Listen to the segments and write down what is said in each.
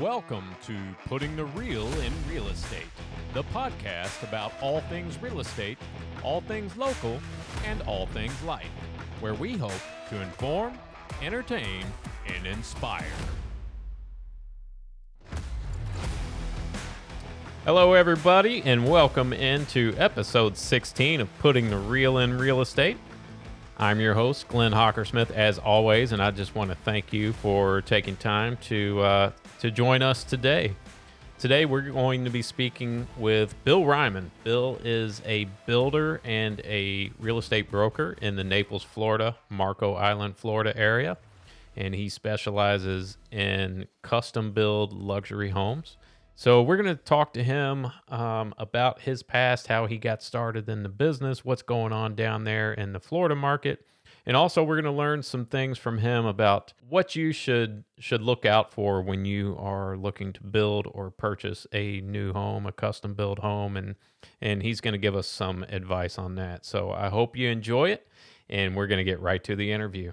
Welcome to Putting the Real in Real Estate, the podcast about all things real estate, all things local, and all things life, where we hope to inform, entertain, and inspire. Hello, everybody, and welcome into episode 16 of Putting the Real in Real Estate. I'm your host, Glenn Hockersmith, as always, and I just want to thank you for taking time to uh, to join us today. Today, we're going to be speaking with Bill Ryman. Bill is a builder and a real estate broker in the Naples, Florida, Marco Island, Florida area, and he specializes in custom build luxury homes. So we're going to talk to him um, about his past, how he got started in the business, what's going on down there in the Florida market, and also we're going to learn some things from him about what you should should look out for when you are looking to build or purchase a new home, a custom build home, and and he's going to give us some advice on that. So I hope you enjoy it, and we're going to get right to the interview.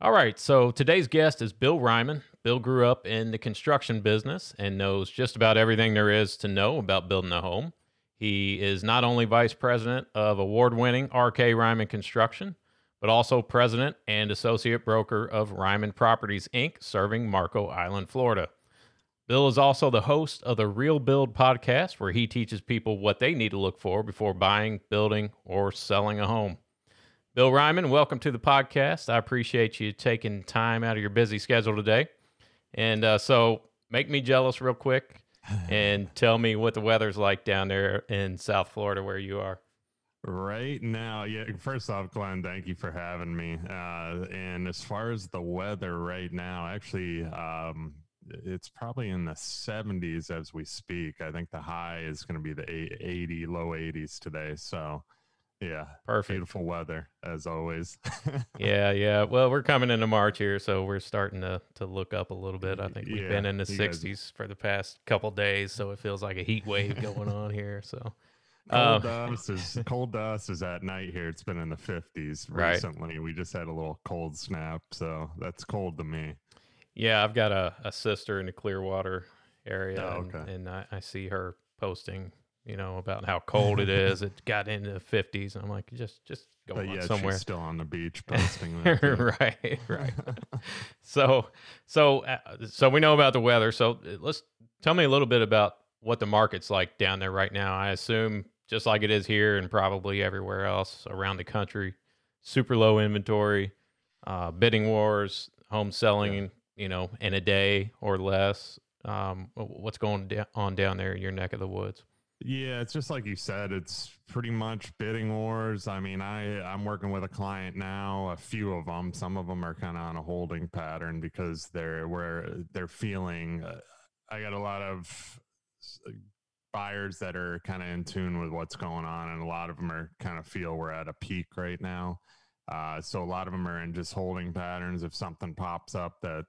All right, so today's guest is Bill Ryman. Bill grew up in the construction business and knows just about everything there is to know about building a home. He is not only vice president of award winning RK Ryman Construction, but also president and associate broker of Ryman Properties Inc., serving Marco Island, Florida. Bill is also the host of the Real Build podcast, where he teaches people what they need to look for before buying, building, or selling a home. Bill Ryman, welcome to the podcast. I appreciate you taking time out of your busy schedule today. And uh, so, make me jealous real quick and tell me what the weather's like down there in South Florida where you are. Right now, yeah. First off, Glenn, thank you for having me. Uh, and as far as the weather right now, actually, um, it's probably in the 70s as we speak. I think the high is going to be the 80, low 80s today. So, yeah, Perfect. beautiful weather as always. Yeah, yeah. Well, we're coming into March here, so we're starting to to look up a little bit. I think we've been in the you guys- 60s for the past couple days, so it feels like a heat wave going on here. So, Cold Uh, dust is cold dust is at night here. It's been in the 50s Right. recently. We just had a little cold snap, so that's cold to me. yeah, I've got a, a sister in the Clearwater area, Oh, and, and I, I see her posting, you know, about how cold it is. It got into the 50s, and I'm like, just just go But on yeah, somewhere. she's still on the beach posting that. right, right. so so uh, so we know about the weather so uh, let's tell me a little bit about what the market's like down there right now i assume just like it is here and probably everywhere else around the country super low inventory uh, bidding wars home selling you know in a day or less um, what's going on down there in your neck of the woods Yeah, it's just like you said. It's pretty much bidding wars. I mean, I I'm working with a client now. A few of them. Some of them are kind of on a holding pattern because they're where they're feeling. Uh, I got a lot of buyers that are kind of in tune with what's going on, and a lot of them are kind of feel we're at a peak right now. Uh, so a lot of them are in just holding patterns. If something pops up that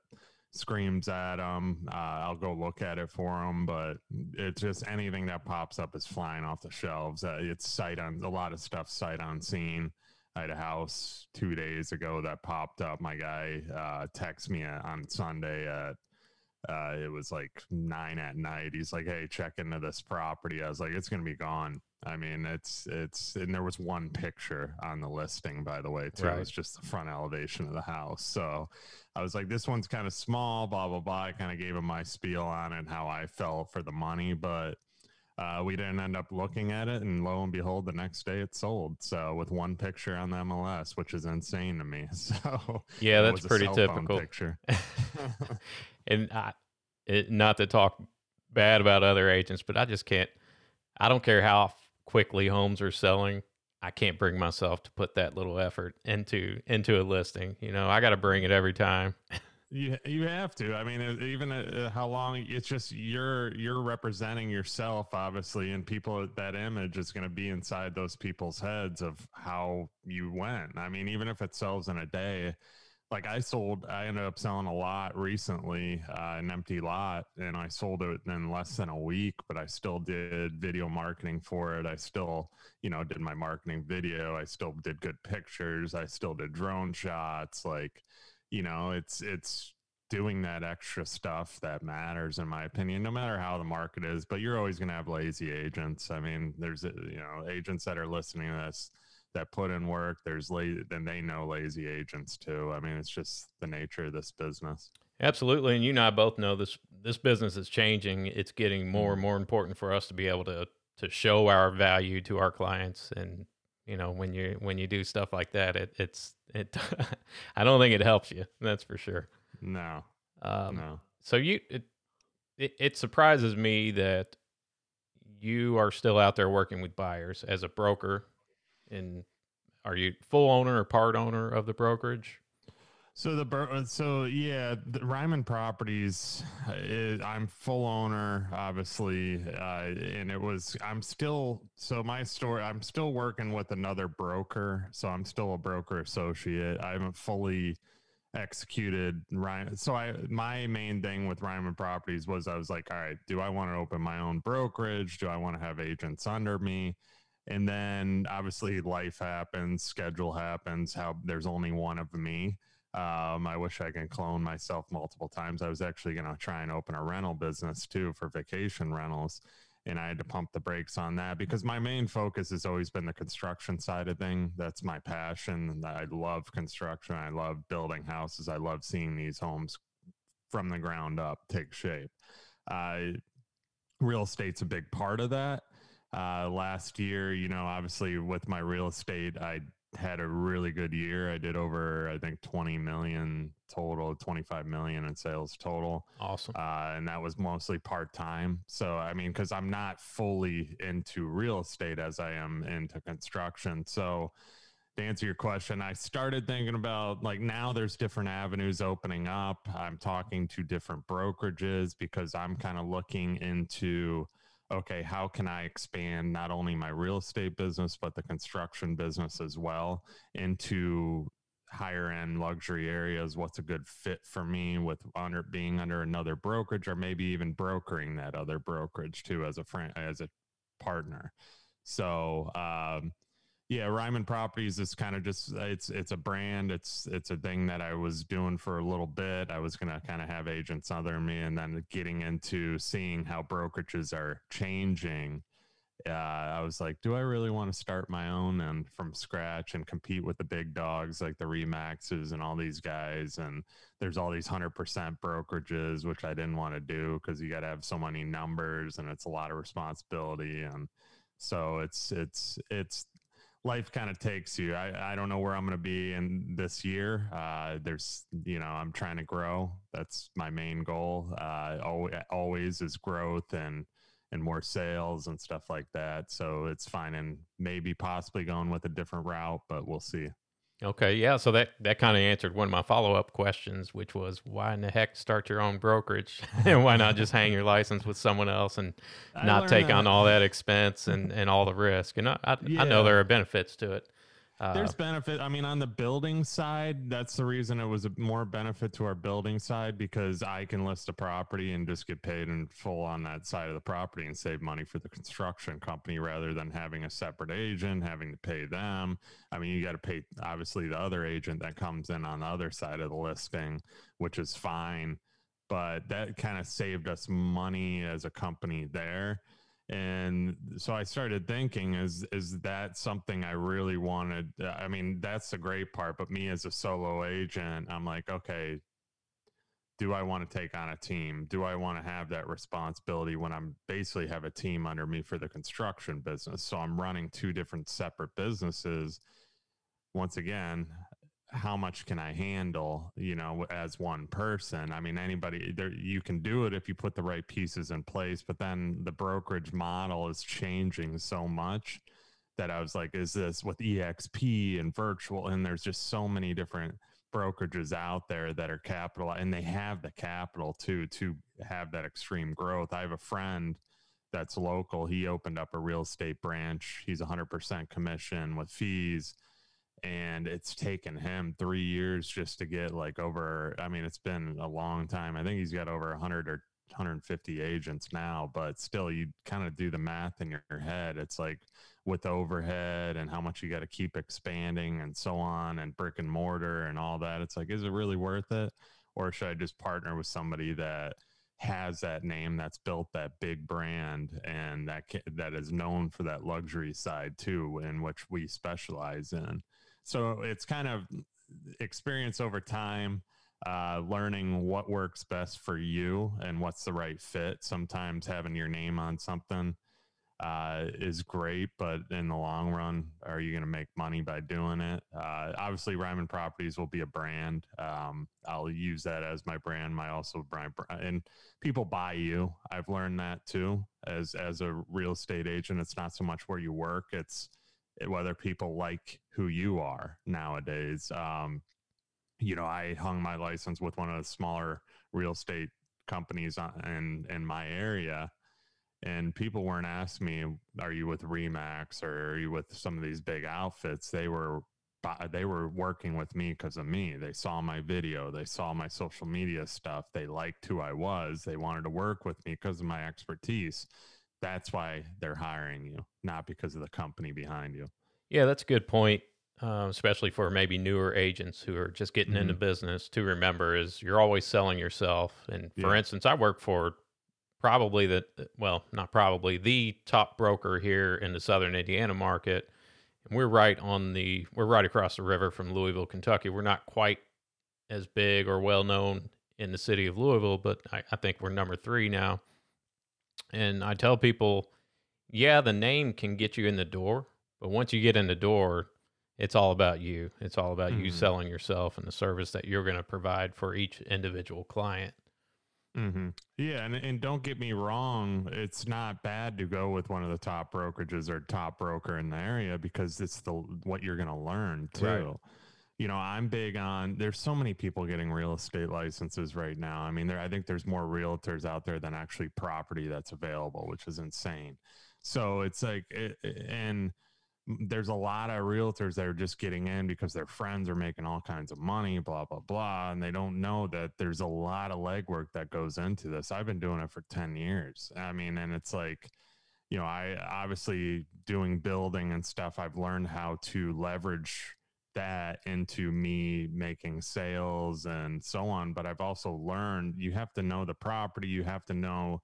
screams at them. Uh, I'll go look at it for them, but it's just anything that pops up is flying off the shelves. Uh, it's sight on a lot of stuff sight unseen. I had a house two days ago that popped up. My guy uh, texted me on Sunday at uh, it was like nine at night. He's like, "Hey, check into this property." I was like, "It's gonna be gone." I mean, it's it's and there was one picture on the listing, by the way, too. Right. It was just the front elevation of the house. So I was like, "This one's kind of small." Blah blah blah. I kind of gave him my spiel on it and how I felt for the money, but uh, we didn't end up looking at it, and lo and behold, the next day it sold. So with one picture on the MLS, which is insane to me. So Yeah, that's pretty typical. Picture. and I, it, not to talk bad about other agents, but I just can't. I don't care how quickly homes are selling. I can't bring myself to put that little effort into into a listing. You know, I got to bring it every time. You you have to. I mean, even uh, how long it's just you're you're representing yourself, obviously, and people that image is going to be inside those people's heads of how you went. I mean, even if it sells in a day, like I sold, I ended up selling a lot recently, uh, an empty lot, and I sold it in less than a week. But I still did video marketing for it. I still, you know, did my marketing video. I still did good pictures. I still did drone shots. Like, you know, it's it's doing that extra stuff that matters in my opinion no matter how the market is but you're always going to have lazy agents i mean there's you know agents that are listening to this that put in work there's lazy then they know lazy agents too i mean it's just the nature of this business absolutely and you and i both know this this business is changing it's getting more and mm-hmm. more important for us to be able to to show our value to our clients and you know when you when you do stuff like that it it's it i don't think it helps you that's for sure no. Um, no. So you it, it it surprises me that you are still out there working with buyers as a broker and are you full owner or part owner of the brokerage? So the uh, so yeah, the Ryman Properties. Is, I'm full owner, obviously, uh, and it was. I'm still so my story. I'm still working with another broker, so I'm still a broker associate. I haven't fully executed Ryan. So I my main thing with Ryman Properties was I was like, all right, do I want to open my own brokerage? Do I want to have agents under me? And then obviously life happens, schedule happens, how there's only one of me. Um, I wish I can clone myself multiple times. I was actually going to try and open a rental business too for vacation rentals and I had to pump the brakes on that because my main focus has always been the construction side of thing. That's my passion. I love construction. I love building houses. I love seeing these homes from the ground up take shape. Uh, real estate's a big part of that. Uh, last year, you know, obviously with my real estate, I had a really good year. I did over, I think, 20 million total, 25 million in sales total. Awesome. Uh, and that was mostly part time. So, I mean, because I'm not fully into real estate as I am into construction. So, to answer your question, I started thinking about like now there's different avenues opening up. I'm talking to different brokerages because I'm kind of looking into okay, how can I expand not only my real estate business, but the construction business as well into higher end luxury areas? What's a good fit for me with under being under another brokerage or maybe even brokering that other brokerage too as a friend, as a partner. So, um, yeah, Ryman Properties is kind of just it's it's a brand. It's it's a thing that I was doing for a little bit. I was gonna kind of have agents under me, and then getting into seeing how brokerages are changing. Uh, I was like, do I really want to start my own and from scratch and compete with the big dogs like the Remaxes and all these guys? And there's all these hundred percent brokerages, which I didn't want to do because you got to have so many numbers and it's a lot of responsibility and so it's it's it's life kind of takes you. I, I don't know where I'm going to be in this year. Uh, there's, you know, I'm trying to grow. That's my main goal. Uh, always, always is growth and, and more sales and stuff like that. So it's fine and maybe possibly going with a different route, but we'll see. Okay, yeah. So that that kind of answered one of my follow up questions, which was why in the heck start your own brokerage and why not just hang your license with someone else and not take that. on all that expense and and all the risk. And I I, yeah. I know there are benefits to it. Uh, There's benefit. I mean, on the building side, that's the reason it was a more benefit to our building side because I can list a property and just get paid in full on that side of the property and save money for the construction company rather than having a separate agent, having to pay them. I mean, you got to pay obviously the other agent that comes in on the other side of the listing, which is fine. But that kind of saved us money as a company there and so i started thinking is is that something i really wanted? Uh, I mean that's the great part but me as a solo agent i'm like okay do i want to take on a team? Do i want to have that responsibility when i'm basically have a team under me for the construction business? So i'm running two different separate businesses. Once again how much can I handle, you know, as one person? I mean, anybody there, you can do it if you put the right pieces in place, but then the brokerage model is changing so much that I was like, is this with EXP and virtual? And there's just so many different brokerages out there that are capital and they have the capital too to have that extreme growth. I have a friend that's local. He opened up a real estate branch. He's 100% commission with fees and it's taken him three years just to get like over i mean it's been a long time. I think he's got over 100 or 150 agents now but still you kind of do the math in your head. It's like with overhead and how much you got to keep expanding and so on and brick and mortar and all that it's like is it really worth it? Or should I just partner with somebody that has that name that's built that big brand and that that is known for that luxury side too in which we specialize in so it's kind of experience over time uh, learning what works best for you and what's the right fit sometimes having your name on something uh, is great, but in the long run, are you going to make money by doing it? Uh, obviously, Ryman Properties will be a brand. Um, I'll use that as my brand. My also brand, and people buy you. I've learned that too. As as a real estate agent, it's not so much where you work; it's whether people like who you are nowadays. Um, you know, I hung my license with one of the smaller real estate companies in in my area and people weren't asking me, "Are you with Remax or are you with some of these big outfits?" They were they were working with me because of me. They saw my video, they saw my social media stuff, they liked who I was, they wanted to work with me because of my expertise. That's why they're hiring you, not because of the company behind you. Yeah, that's a good point. Uh, especially for maybe newer agents who are just getting mm-hmm. into business to remember is you're always selling yourself and for yeah. instance i work for probably the well, not probably the top broker here in the Southern Indiana market. And we're right on the we're right across the river from Louisville, Kentucky. We're not quite as big or well known in the city of Louisville, but I, I think we're number three now. And I tell people, yeah, the name can get you in the door, but once you get in the door, it's all about you. It's all about mm-hmm. you selling yourself and the service that you're going to provide for each individual client. Mm-hmm. Yeah, and and don't get me wrong, it's not bad to go with one of the top brokerages or top broker in the area because it's the what you're going to learn too. Right. You know, I'm big on. There's so many people getting real estate licenses right now. I mean, there I think there's more realtors out there than actually property that's available, which is insane. So it's like, it, and there's a lot of realtors that are just getting in because their friends are making all kinds of money, blah, blah, blah. And they don't know that there's a lot of legwork that goes into this. I've been doing it for 10 years. I mean, and it's like, you know, I obviously doing building and stuff, I've learned how to leverage that into me making sales and so on. But I've also learned you have to know the property, you have to know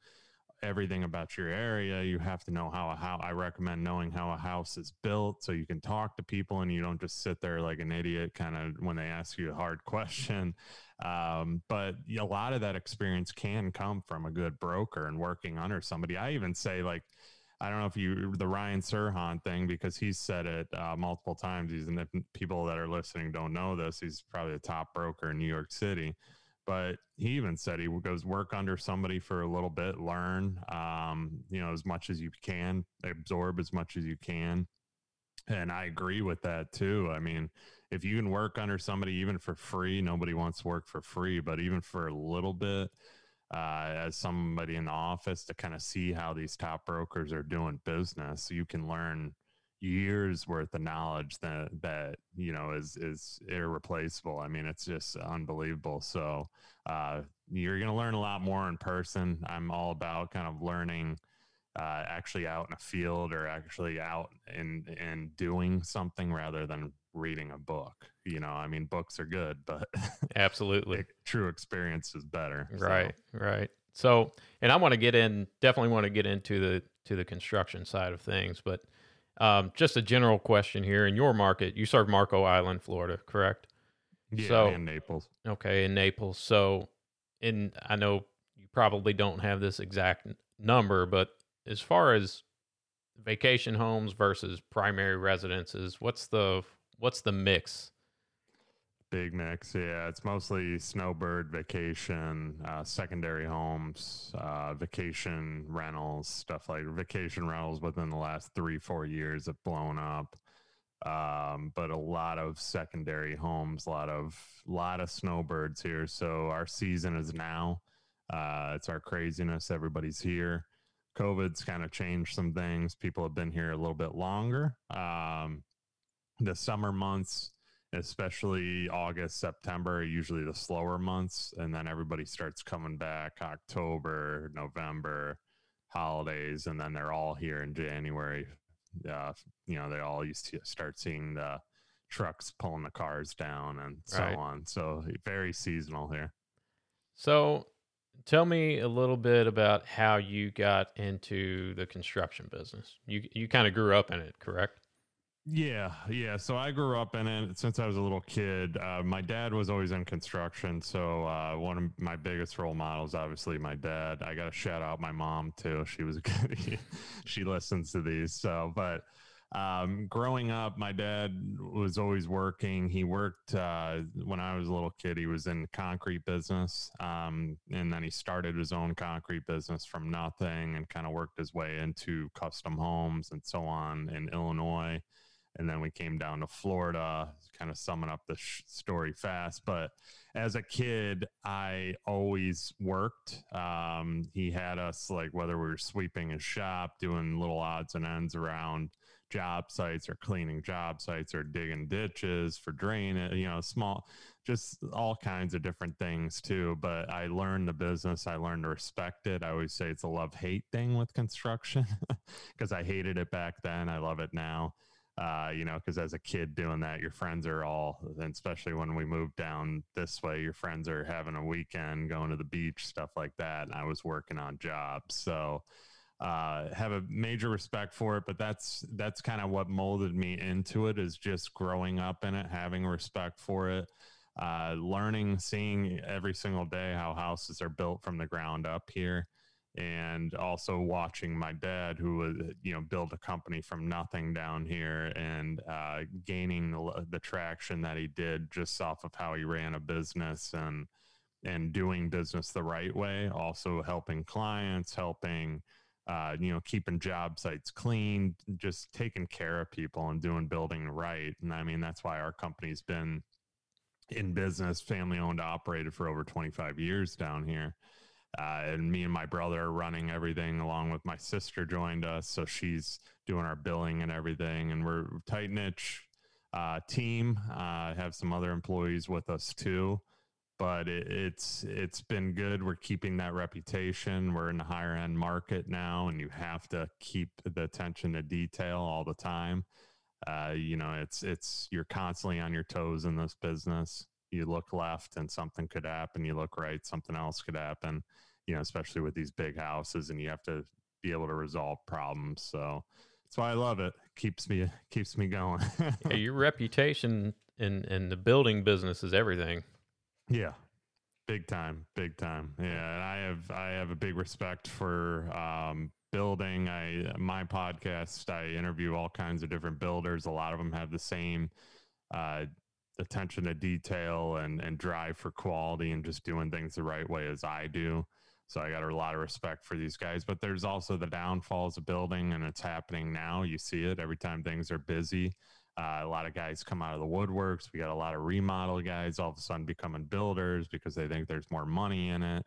everything about your area. You have to know how a how I recommend knowing how a house is built so you can talk to people and you don't just sit there like an idiot kind of when they ask you a hard question. Um, but a lot of that experience can come from a good broker and working under somebody. I even say like I don't know if you the Ryan Serhant thing because he's said it uh, multiple times. He's and if people that are listening don't know this, he's probably the top broker in New York City but he even said he goes work under somebody for a little bit, learn, um, you know, as much as you can, absorb as much as you can. And I agree with that too. I mean, if you can work under somebody even for free, nobody wants to work for free, but even for a little bit, uh, as somebody in the office to kind of see how these top brokers are doing business, you can learn years worth of knowledge that that you know is is irreplaceable. I mean, it's just unbelievable. So uh, you're going to learn a lot more in person. I'm all about kind of learning. Uh, actually out in a field or actually out and and doing something rather than reading a book you know i mean books are good but absolutely true experience is better right so. right so and i want to get in definitely want to get into the to the construction side of things but um, just a general question here in your market, you serve Marco Island, Florida, correct? Yeah, so, in Naples. Okay, in Naples. So, in I know you probably don't have this exact number, but as far as vacation homes versus primary residences, what's the what's the mix Big mix, yeah. It's mostly snowbird vacation, uh, secondary homes, uh, vacation rentals, stuff like vacation rentals within the last three, four years have blown up. Um, but a lot of secondary homes, a lot of lot of snowbirds here. So our season is now. Uh, it's our craziness. Everybody's here. COVID's kind of changed some things. People have been here a little bit longer. Um, the summer months especially August, September, usually the slower months. And then everybody starts coming back October, November, holidays, and then they're all here in January. Uh, you know, they all used to start seeing the trucks pulling the cars down and so right. on. So very seasonal here. So, tell me a little bit about how you got into the construction business. You you kind of grew up in it, correct? Yeah, yeah. So I grew up in it since I was a little kid. Uh, my dad was always in construction, so uh, one of my biggest role models, obviously, my dad. I got to shout out my mom too. She was good. she listens to these. So, but um, growing up, my dad was always working. He worked uh, when I was a little kid. He was in concrete business, um, and then he started his own concrete business from nothing, and kind of worked his way into custom homes and so on in Illinois and then we came down to Florida, kind of summing up the sh- story fast. But as a kid, I always worked. Um, he had us like whether we were sweeping his shop, doing little odds and ends around job sites or cleaning job sites or digging ditches for drainage, you know, small, just all kinds of different things too. But I learned the business. I learned to respect it. I always say it's a love hate thing with construction because I hated it back then. I love it now uh, you know, because as a kid doing that, your friends are all, and especially when we moved down this way, your friends are having a weekend, going to the beach, stuff like that. And I was working on jobs, so uh, have a major respect for it. But that's that's kind of what molded me into it is just growing up in it, having respect for it. Uh, learning, seeing every single day how houses are built from the ground up here and also watching my dad who was you know build a company from nothing down here and uh, gaining the, the, traction that he did just off of how he ran a business and and doing business the right way also helping clients helping uh, you know keeping job sites clean just taking care of people and doing building right. And i mean that's why our company's been in business family owned operated for over 25 years down here uh, and me and my brother are running everything along with my sister joined us. So she's doing our billing and everything. And we're tight niche uh, team. Uh, have some other employees with us too. But it, it's it's been good. We're keeping that reputation. We're in the higher end market now, and you have to keep the attention to detail all the time. Uh, you know, it's it's you're constantly on your toes in this business. You look left and something could happen. You look right, something else could happen you know, especially with these big houses and you have to be able to resolve problems. So that's why I love it. Keeps me keeps me going. yeah, your reputation in in the building business is everything. Yeah. Big time, big time. Yeah, and I have I have a big respect for um, building. I my podcast. I interview all kinds of different builders. A lot of them have the same uh, attention to detail and and drive for quality and just doing things the right way as I do. So I got a lot of respect for these guys. But there's also the downfalls of building, and it's happening now. You see it every time things are busy. Uh, a lot of guys come out of the woodworks. We got a lot of remodel guys all of a sudden becoming builders because they think there's more money in it.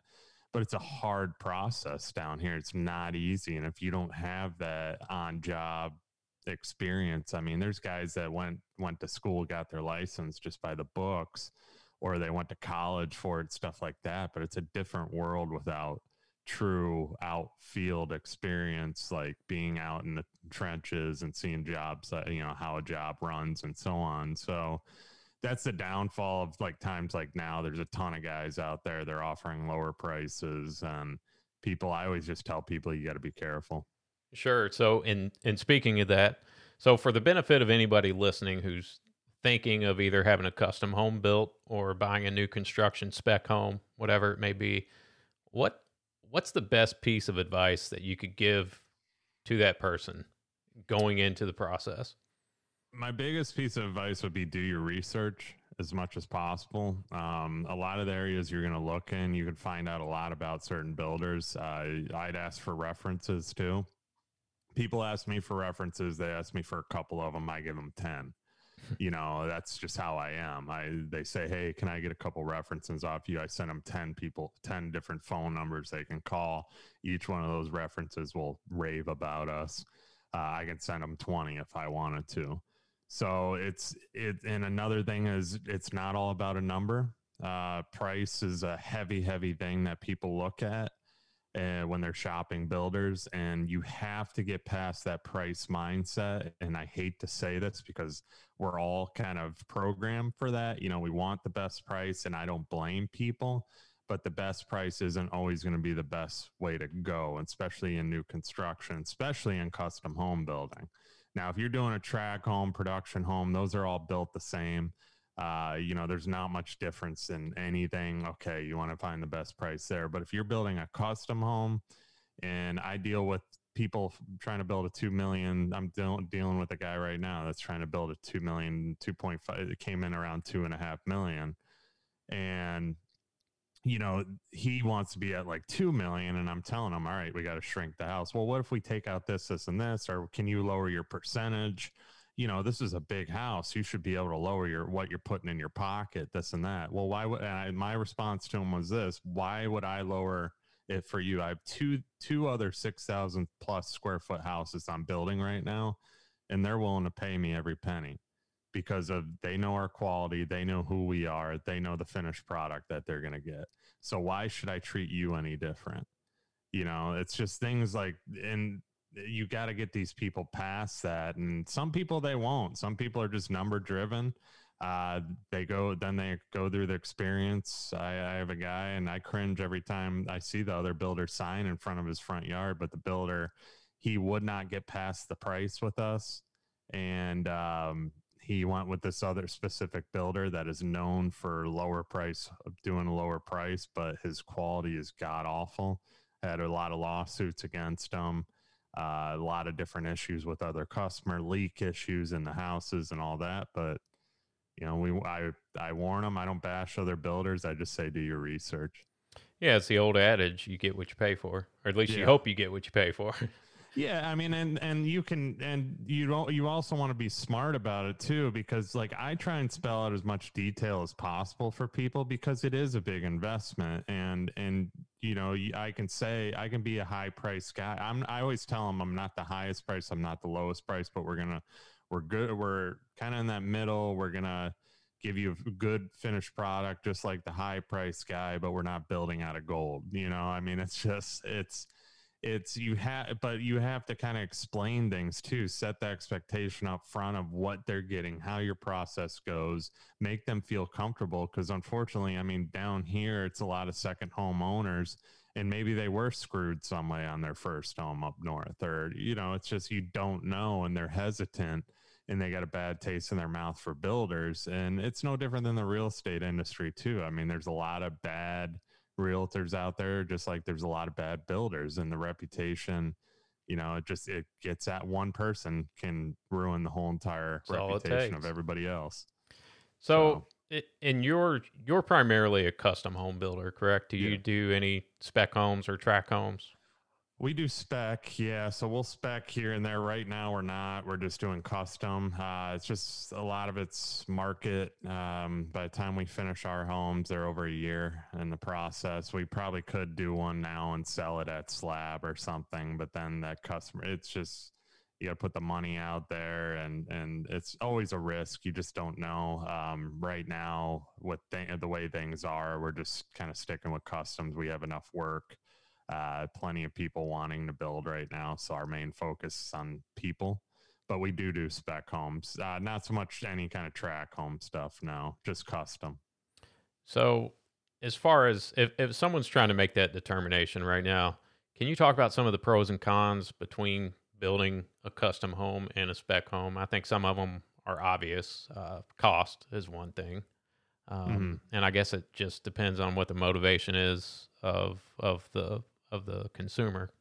But it's a hard process down here. It's not easy. And if you don't have that on job experience, I mean, there's guys that went went to school, got their license just by the books or they went to college for it, stuff like that. But it's a different world without true outfield experience, like being out in the trenches and seeing jobs, uh, you know, how a job runs and so on. So that's the downfall of like times like now. There's a ton of guys out there, they're offering lower prices and people. I always just tell people you got to be careful. Sure. So, in in speaking of that, so for the benefit of anybody listening who's thinking of either having a custom home built or buying a new construction spec home, whatever it may be, what what's the best piece of advice that you could give to that person going into the process? My biggest piece of advice would be do your research as much as possible. Um, a lot of the areas you're going to look in, you can find out a lot about certain builders. Uh, I'd ask for references too. People ask me for references. They ask me for a couple of them. I give them 10 you know that's just how i am. I they say hey can i get a couple references off you? I send them 10 people 10 different phone numbers they can call. Each one of those references will rave about us. Uh, i can send them 20 if i wanted to. So it's it and another thing is it's not all about a number. Uh, price is a heavy heavy thing that people look at uh, when they're shopping builders and you have to get past that price mindset and i hate to say this because we're all kind of programmed for that you know we want the best price and i don't blame people but the best price isn't always going to be the best way to go, especially in new construction, especially in custom home building. Now, if you're doing a track home, production home, those are all built the same. Uh, you know, there's not much difference in anything. Okay, you want to find the best price there. But if you're building a custom home, and I deal with people trying to build a 2 million, I'm dealing, dealing with a guy right now that's trying to build a 2 million, 2.5, it came in around two and a half million. And you know, he wants to be at like 2 million. And I'm telling him, all right, we got to shrink the house. Well, what if we take out this, this, and this? Or can you lower your percentage? You know, this is a big house. You should be able to lower your what you're putting in your pocket, this and that. Well, why would I, my response to him was this? Why would I lower it for you? I have two two other six thousand plus square foot houses I'm building right now, and they're willing to pay me every penny because of they know our quality, they know who we are, they know the finished product that they're going to get. So why should I treat you any different? You know, it's just things like and you got to get these people past that and some people they won't. Some people are just number driven. Uh, they go then they go through the experience. I, I have a guy and I cringe every time I see the other builder sign in front of his front yard, but the builder he would not get past the price with us and um, he went with this other specific builder that is known for lower price doing a lower price but his quality is god awful had a lot of lawsuits against him uh, a lot of different issues with other customer leak issues in the houses and all that but you know we i i warn them i don't bash other builders i just say do your research yeah it's the old adage you get what you pay for or at least yeah. you hope you get what you pay for Yeah, I mean, and and you can, and you don't, you also want to be smart about it too, because like I try and spell out as much detail as possible for people because it is a big investment, and and you know, I can say I can be a high price guy. I'm, I always tell them I'm not the highest price, I'm not the lowest price, but we're gonna, we're good, we're kind of in that middle. We're gonna give you a good finished product, just like the high price guy, but we're not building out of gold. You know, I mean, it's just it's it's you have but you have to kind of explain things too. Set the expectation up front of what they're getting how your process goes. Make them feel comfortable because unfortunately i mean down here it's a lot of second home owners and maybe they were screwed some way on their first home up north or you know it's just you don't know and they're hesitant and they got a bad taste in their mouth for builders and it's no different than the real estate industry too. I mean there's a lot of bad realtors out there, just like there's a lot of bad builders, and the reputation, you know, it just it gets at one person can ruin the whole entire That's reputation of everybody else. So, so, and you're you're primarily a custom home builder, correct? Do you yeah. do any spec homes or track homes? We do spec, yeah. So we'll spec here and there. Right now, we're not. We're just doing custom. Uh, it's just a lot of it's market. Um, by the time we finish our homes, they're over a year in the process. We probably could do one now and sell it at slab or something, but then that customer, it's just you got to put the money out there, and and it's always a risk. You just don't know. Um, right now, with th- the way things are, we're just kind of sticking with customs. We have enough work uh, plenty of people wanting to build right now. So our main focus is on people, but we do do spec homes. Uh, not so much any kind of track home stuff. now, just custom. So as far as if, if someone's trying to make that determination right now, can you talk about some of the pros and cons between building a custom home and a spec home? I think some of them are obvious. Uh, cost is one thing. Um, mm-hmm. And I guess it just depends on what the motivation is of of the of the consumer.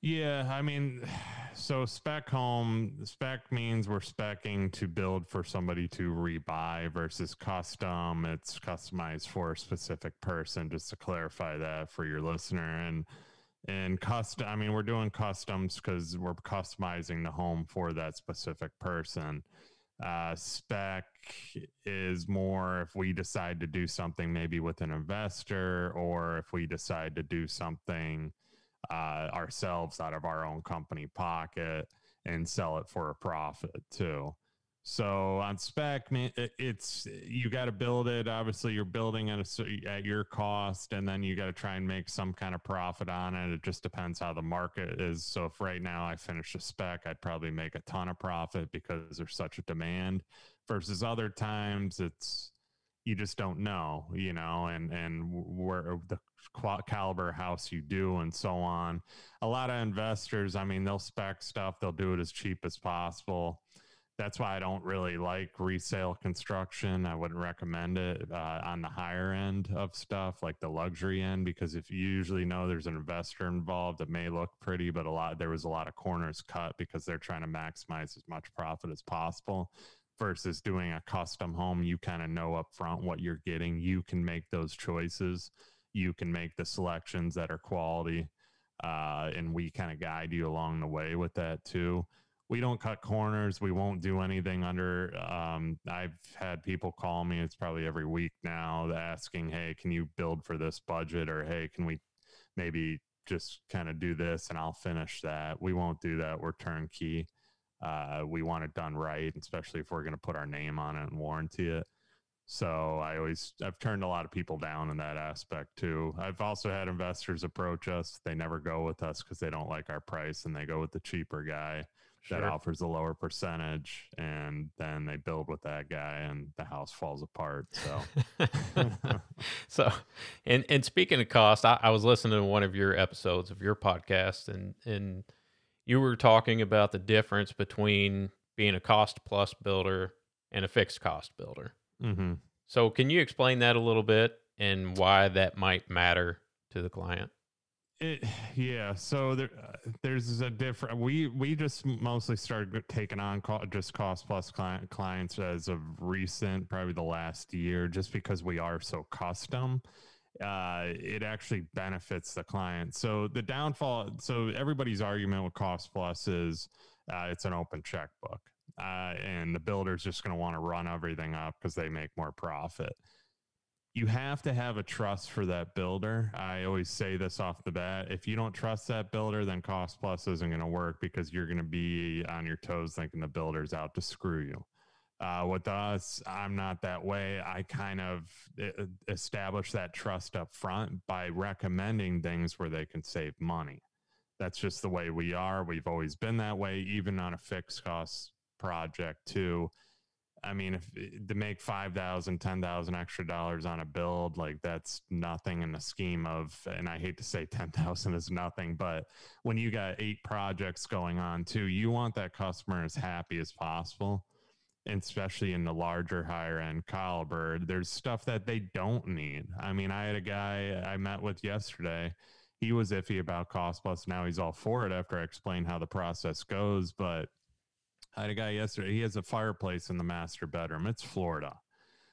Yeah, I mean, so spec home, spec means we're specing to build for somebody to rebuy versus custom. It's customized for a specific person, just to clarify that for your listener. And and custom, I mean, we're doing customs because we're customizing the home for that specific person. Uh, spec is more if we decide to do something maybe with an investor or if we decide to do something uh, ourselves out of our own company pocket and sell it for a profit too. So on spec, it's you got to build it. Obviously, you're building at a, at your cost, and then you got to try and make some kind of profit on it. It just depends how the market is. So if right now I finish a spec, I'd probably make a ton of profit because there's such a demand. Versus other times, it's you just don't know, you know, and and where the caliber house you do and so on. A lot of investors, I mean, they'll spec stuff, they'll do it as cheap as possible. That's why I don't really like resale construction. I wouldn't recommend it uh, on the higher end of stuff, like the luxury end, because if you usually know there's an investor involved, it may look pretty, but a lot there was a lot of corners cut because they're trying to maximize as much profit as possible versus doing a custom home. You kind of know up front what you're getting. You can make those choices. You can make the selections that are quality uh, and we kind of guide you along the way with that too we don't cut corners we won't do anything under um, i've had people call me it's probably every week now asking hey can you build for this budget or hey can we maybe just kind of do this and i'll finish that we won't do that we're turnkey uh, we want it done right, especially if we're going to put our name on it and warranty it. So I always I've turned a lot of people down in that aspect too. I've also had investors approach us. They never go with us because they don't like our price and they go with the cheaper guy sure. that offers a lower percentage and then they build with that guy and the house falls apart. So So and and speaking of cost, I, I was listening to one of your episodes of your podcast and and you were talking about the difference between being a cost plus builder and a fixed cost builder. Mm-hmm. So, can you explain that a little bit and why that might matter to the client? It, yeah, so there, uh, there's a different. We we just mostly started taking on co- just cost plus client clients as of recent, probably the last year, just because we are so custom uh, it actually benefits the client. So the downfall, so everybody's argument with cost plus is uh, it's an open checkbook, uh, and the builder's just going to want to run everything up because they make more profit. You have to have a trust for that builder. I always say this off the bat. If you don't trust that builder, then cost plus isn't going to work because you're going to be on your toes thinking the builder's out to screw you. Uh, with us, I'm not that way. I kind of establish that trust up front by recommending things where they can save money. That's just the way we are. We've always been that way, even on a fixed cost project, too. I mean, if to make 5,000, 10,000 extra dollars on a build, like that's nothing in the scheme of, and I hate to say 10,000 is nothing, but when you got eight projects going on too, you want that customer as happy as possible and especially in the larger higher end caliber. There's stuff that they don't need. I mean i had a guy i met with yesterday. He was iffy about cost plus. Now he's all for it after i explained how the process goes but i had a guy yesterday he has a fireplace in the master bedroom it's florida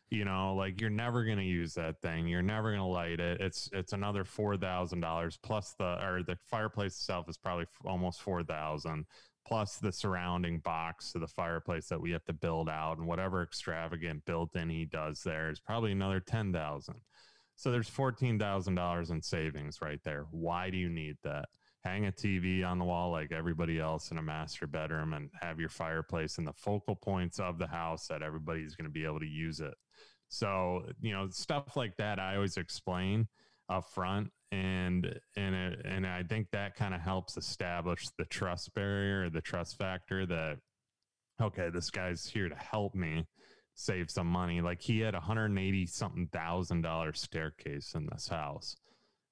you know like you're never going to use that thing you're never going to light it it's it's another $4000 plus the or the fireplace itself is probably almost 4000 plus the surrounding box to the fireplace that we have to build out and whatever extravagant built in he does there is probably another 10,000. So there's $14,000 in savings right there. Why do you need that? Hang a TV on the wall like everybody else in a master bedroom and have your fireplace in the focal points of the house that everybody's going to be able to use it. So, you know, stuff like that I always explain up front and and it, and I think that kind of helps establish the trust barrier, the trust factor that okay, this guy's here to help me save some money. Like he had a hundred and eighty something thousand dollar staircase in this house.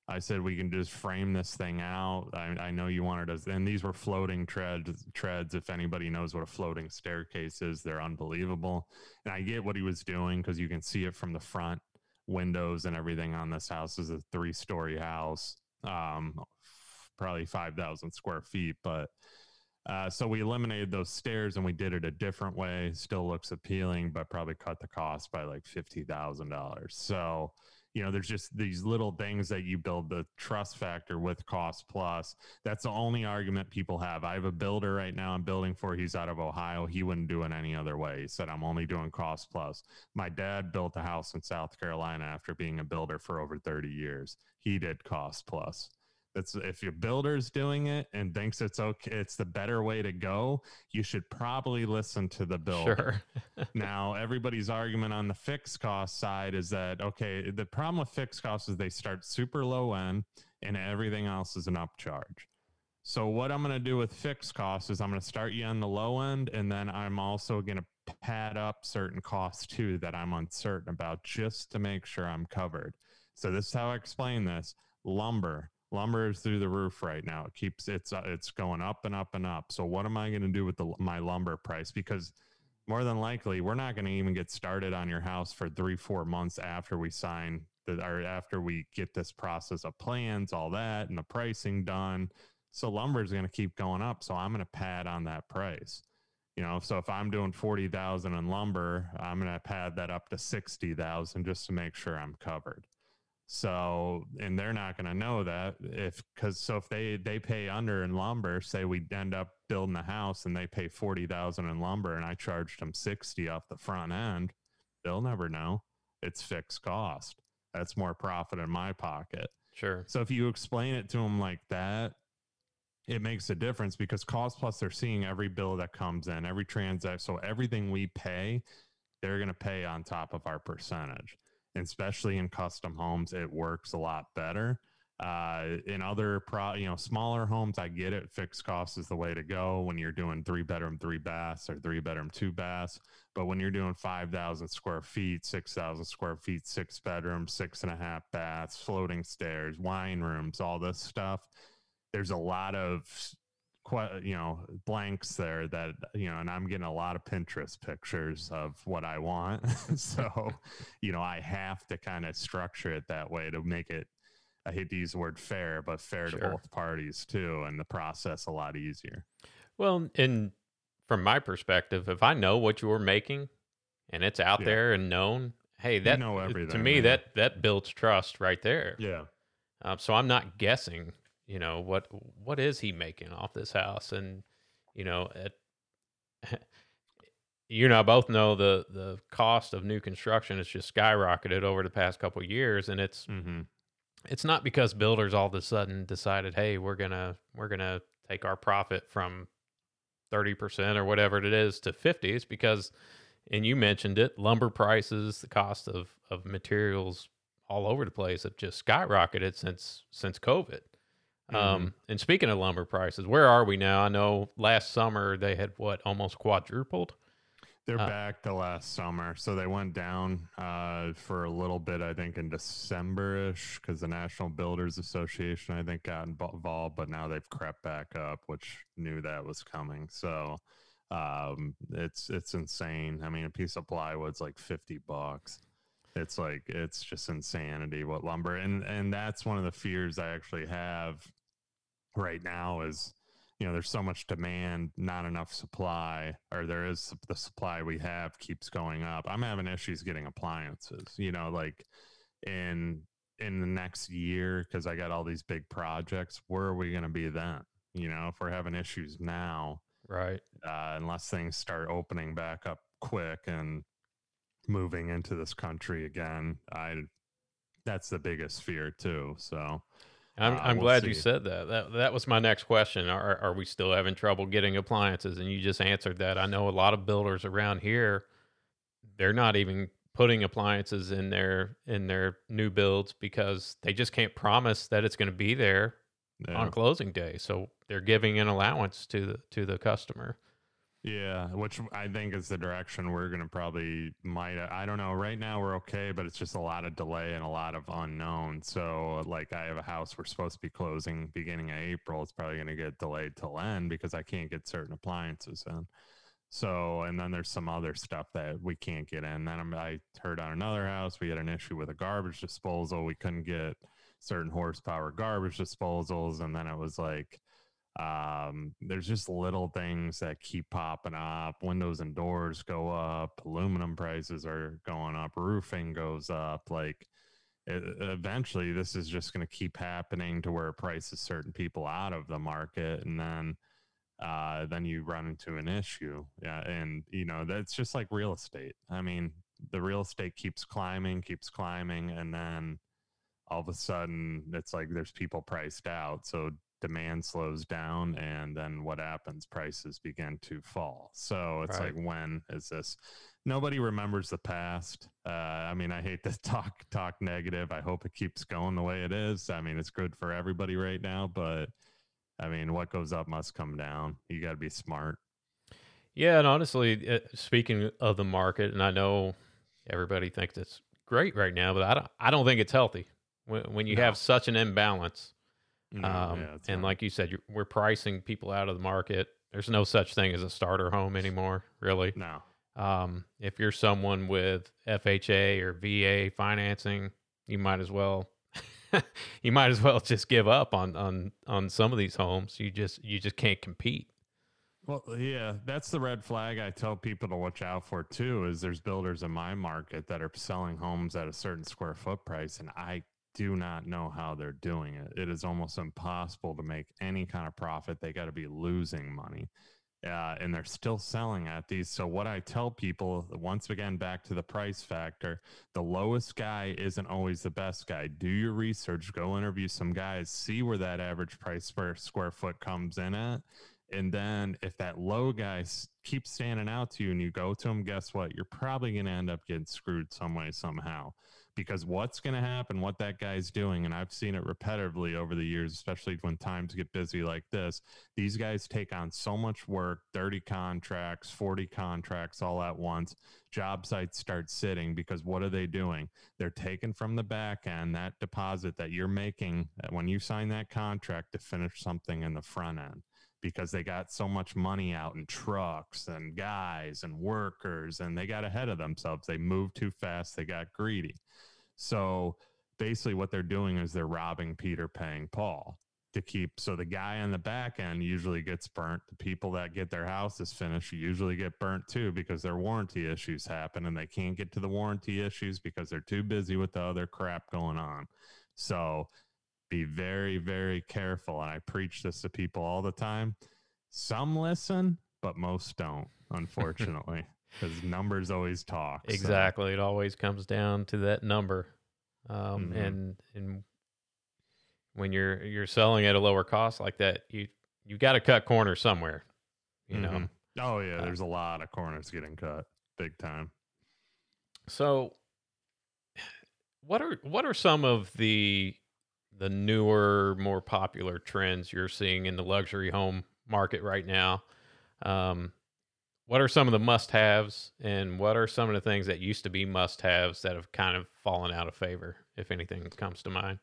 I said we can just frame this thing out. I, I know you wanted us, and these were floating treads. Treads. If anybody knows what a floating staircase is, they're unbelievable. And I get what he was doing because you can see it from the front windows and everything on this house is a three story house, um, probably 5,000 square feet. But uh, so we eliminated those stairs and we did it a different way. Still looks appealing, but probably cut the cost by like $50,000. So you know there's just these little things that you build the trust factor with cost plus. That's the only argument people have. I have a builder right now i'm building for. He's out of ohio. He wouldn't do it any other way. He said i'm only doing cost plus. My dad built a house in south carolina after being a builder for over 30 years. He did cost plus it's if your builder's doing it and thinks it's okay, it's the better way to go. You should probably listen to the builder. Sure. now, everybody's argument on the fixed cost side is that okay, the problem with fixed costs is they start super low end and everything else is an upcharge. So what I'm going to do with fixed costs is I'm going to start you on the low end, and then I'm also going to pad up certain costs too that I'm uncertain about, just to make sure I'm covered. So this is how I explain this: lumber, lumber is through the roof right now. It keeps it's uh, it's going up and up and up. So what am I going to do with the my lumber price? Because more than likely, we're not going to even get started on your house for three four months after we sign the or after we get this process of plans, all that, and the pricing done so lumber is going to keep going up. So I'm going to pad on that price. You know, so if I'm doing 40,000 in lumber, I'm going to pad that up to 60,000 just to make sure I'm covered. So, and they're not going to know that if, cause so if they, they pay under in lumber, say we end up building a house and they pay 40,000 in lumber and I charged them 60 off the front end, they'll never know it's fixed cost. That's more profit in my pocket. Sure. So if you explain it to them like that, it makes a difference because cost plus they're seeing every bill that comes in, every transaction. So everything we pay, they're going to pay on top of our percentage. Especially in custom homes, it works a lot better. Uh, in other pro, you know, smaller homes, I get it. Fixed cost is the way to go when you're doing three bedroom, three baths or three bedroom, two baths. But when you're doing 5,000 square feet, 6,000 square feet, six bedrooms, six and a half baths, floating stairs, wine rooms, all this stuff, there's a lot of you know blanks there that you know and i'm getting a lot of pinterest pictures of what i want so you know i have to kind of structure it that way to make it i hate to use the word fair but fair sure. to both parties too and the process a lot easier well and from my perspective if i know what you're making and it's out yeah. there and known hey that you know to me man. that that builds trust right there yeah um, so i'm not guessing you know what what is he making off this house? And you know it, you and I both know the the cost of new construction has just skyrocketed over the past couple years. And it's mm-hmm. it's not because builders all of a sudden decided hey we're gonna we're gonna take our profit from 30% or whatever it is to 50 it's because and you mentioned it lumber prices the cost of of materials all over the place have just skyrocketed since since covid Mm-hmm. Um, and speaking of lumber prices, where are we now? I know last summer they had what almost quadrupled. They're uh, back to last summer, so they went down uh, for a little bit. I think in December-ish, because the National Builders Association, I think, got involved, but now they've crept back up, which knew that was coming. So um, it's it's insane. I mean, a piece of plywood's like fifty bucks it's like it's just insanity what lumber and and that's one of the fears i actually have right now is you know there's so much demand not enough supply or there is the supply we have keeps going up. I'm having issues getting appliances you know like in in the next year because i got all these big projects where are we going to be then? You know if we're having issues now right. uh, unless things start opening back up quick and moving into this country again i that's the biggest fear too so I'm, uh, I'm we'll glad see. you said that. That that was my next question. Are are we still having trouble getting appliances? And you just answered that. I know a lot of builders around here, they're not even putting appliances in their in their new builds because they just can't promise that it's going to be there yeah. on closing day. So they're giving an allowance to the to the customer. Yeah, which I think is the direction we're going to probably might. I don't know. Right now we're okay, but it's just a lot of delay and a lot of unknown. So, like, I have a house we're supposed to be closing beginning of April. It's probably going to get delayed till end because I can't get certain appliances in. So, and then there's some other stuff that we can't get in. Then I'm, I heard on another house we had an issue with a garbage disposal. We couldn't get certain horsepower garbage disposals, and then it was like um, there's just little things that keep popping up. Windows and doors go up, aluminum prices are going up, roofing goes up. Like it, eventually, this is just going to keep happening to where it prices certain people out of the market, and then uh, then you run into an issue. Yeah, and you know that's just like real estate. I mean, the real estate keeps climbing, keeps climbing, and then all of a sudden it's like there's people priced out. So demand slows down and then what happens prices begin to fall so it's right. like when is this nobody remembers the past uh, i mean i hate to talk talk negative i hope it keeps going the way it is i mean it's good for everybody right now but I mean, what goes up must come down. You got to be smart. Yeah, and honestly, uh, speaking of the market, and I know everybody thinks it's great right now, but I don't. I don't think it's healthy when when you No. have such an imbalance. No, Um, yeah, and not. like you said, you're, we're pricing people out of the market. There's no such thing as a starter home anymore, really. no, Um, if you're someone with FHA or VA financing, you might as well you might as well just give up on on on some of these homes. You just you just can't compete. Well, yeah, that's the red flag I tell people to watch out for too. Is there's builders in my market that are selling homes at a certain square foot price, and I do not know how they're doing it. It is almost impossible to make any kind of profit. They got to be losing money. Uh, and they're still selling at these. So, what I tell people, once again, back to the price factor, the lowest guy isn't always the best guy. Do your research, go interview some guys, see where that average price per square foot comes in at. And then if that low guy keeps standing out to you and you go to him, guess what? You're probably going to end up getting screwed some way, somehow. Because what's going to happen, what that guy's doing, and I've seen it repetitively over the years, especially when times get busy like this, these guys take on so much work 30 contracts, 40 contracts all at once. Job sites start sitting because what are they doing? They're taking from the back end that deposit that you're making uh, when you sign that contract to finish something in the front end because they got so much money out in trucks and guys and workers and they got ahead of themselves. They moved too fast, they got greedy. So basically, what they're doing is they're robbing Peter, paying Paul to keep. So the guy on the back end usually gets burnt. The people that get their houses finished usually get burnt too because their warranty issues happen and they can't get to the warranty issues because they're too busy with the other crap going on. So be very, very careful. And I preach this to people all the time. Some listen, but most don't, unfortunately, because numbers always talk. so- Exactly. It always comes down to that number. Um, Mhm. and and when you're you're selling at a lower cost like that, you you got to cut corners somewhere. You know. Mhm. Oh yeah, Uh, there's a lot of corners getting cut, big time. So, what are what are some of the the newer, more popular trends you're seeing in the luxury home market right now? Um, what are some of the must-haves, and what are some of the things that used to be must-haves that have kind of fallen out of favor, if anything comes to mind?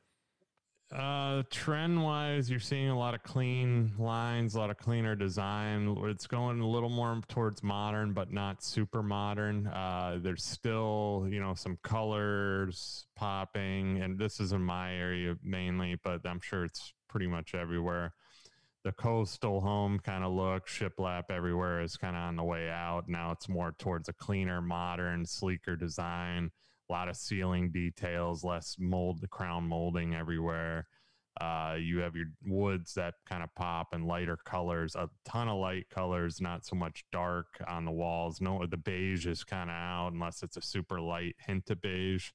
Uh, trend wise, you're seeing a lot of clean lines, a lot of cleaner design. It's going a little more towards modern, but not super modern. Uh, there's still, you know, some colors popping, and this is in my area mainly, but I'm sure it's pretty much everywhere. The coastal home kind of look, shiplap everywhere is kind of on the way out. Now it's more towards a cleaner, modern, sleeker design a lot of ceiling details, less mold, the crown molding everywhere. Uh, you have your woods that kind of pop and lighter colors, a ton of light colors, not so much dark on the walls. No, the beige is kind of out unless it's a super light hint of beige.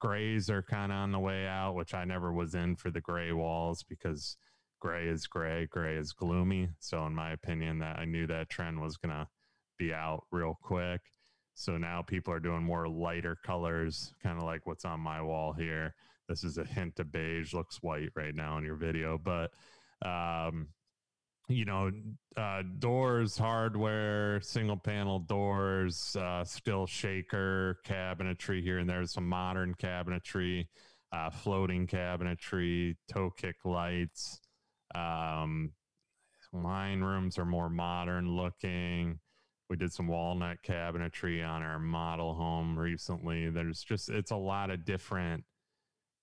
Grays are kind of on the way out, which I never was in for the gray walls because gray is gray, gray is gloomy. So, in my opinion, that I knew that trend was gonna be out real quick. So now people are doing more lighter colors, kind of like what's on my wall here. This is a hint of beige, looks white right now in your video, but um, you know, uh, doors, hardware, single panel doors, uh, still shaker cabinetry here and there, some modern cabinetry, uh, floating cabinetry, toe kick lights. Um, wine rooms are more modern looking we did some walnut cabinetry on our model home recently. There's just it's a lot of different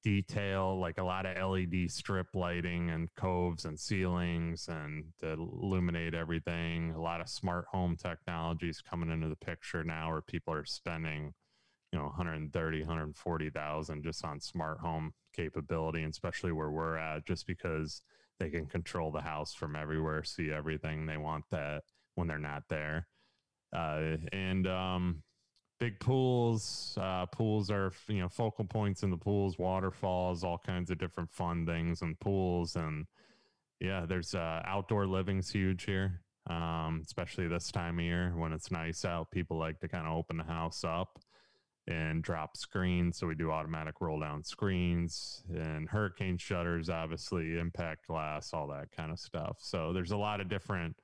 detail like a lot of led strip lighting and coves and ceilings and to illuminate everything. A lot of smart home technologies coming into the picture now where people are spending you know 130 140000 just on smart home capability and especially where we're at just because they can control the house from everywhere see everything they want that when they're not there uh, and um, big pools. Uh, pools are you know focal points in the pools, waterfalls, all kinds of different fun things and pools. And yeah, there's uh, outdoor living's huge here, um, especially this time of year when it's nice out. People like to kind of open the house up. and drop screens. So we do automatic roll down screens and hurricane shutters, obviously, impact glass, all that kind of stuff. So there's a lot of different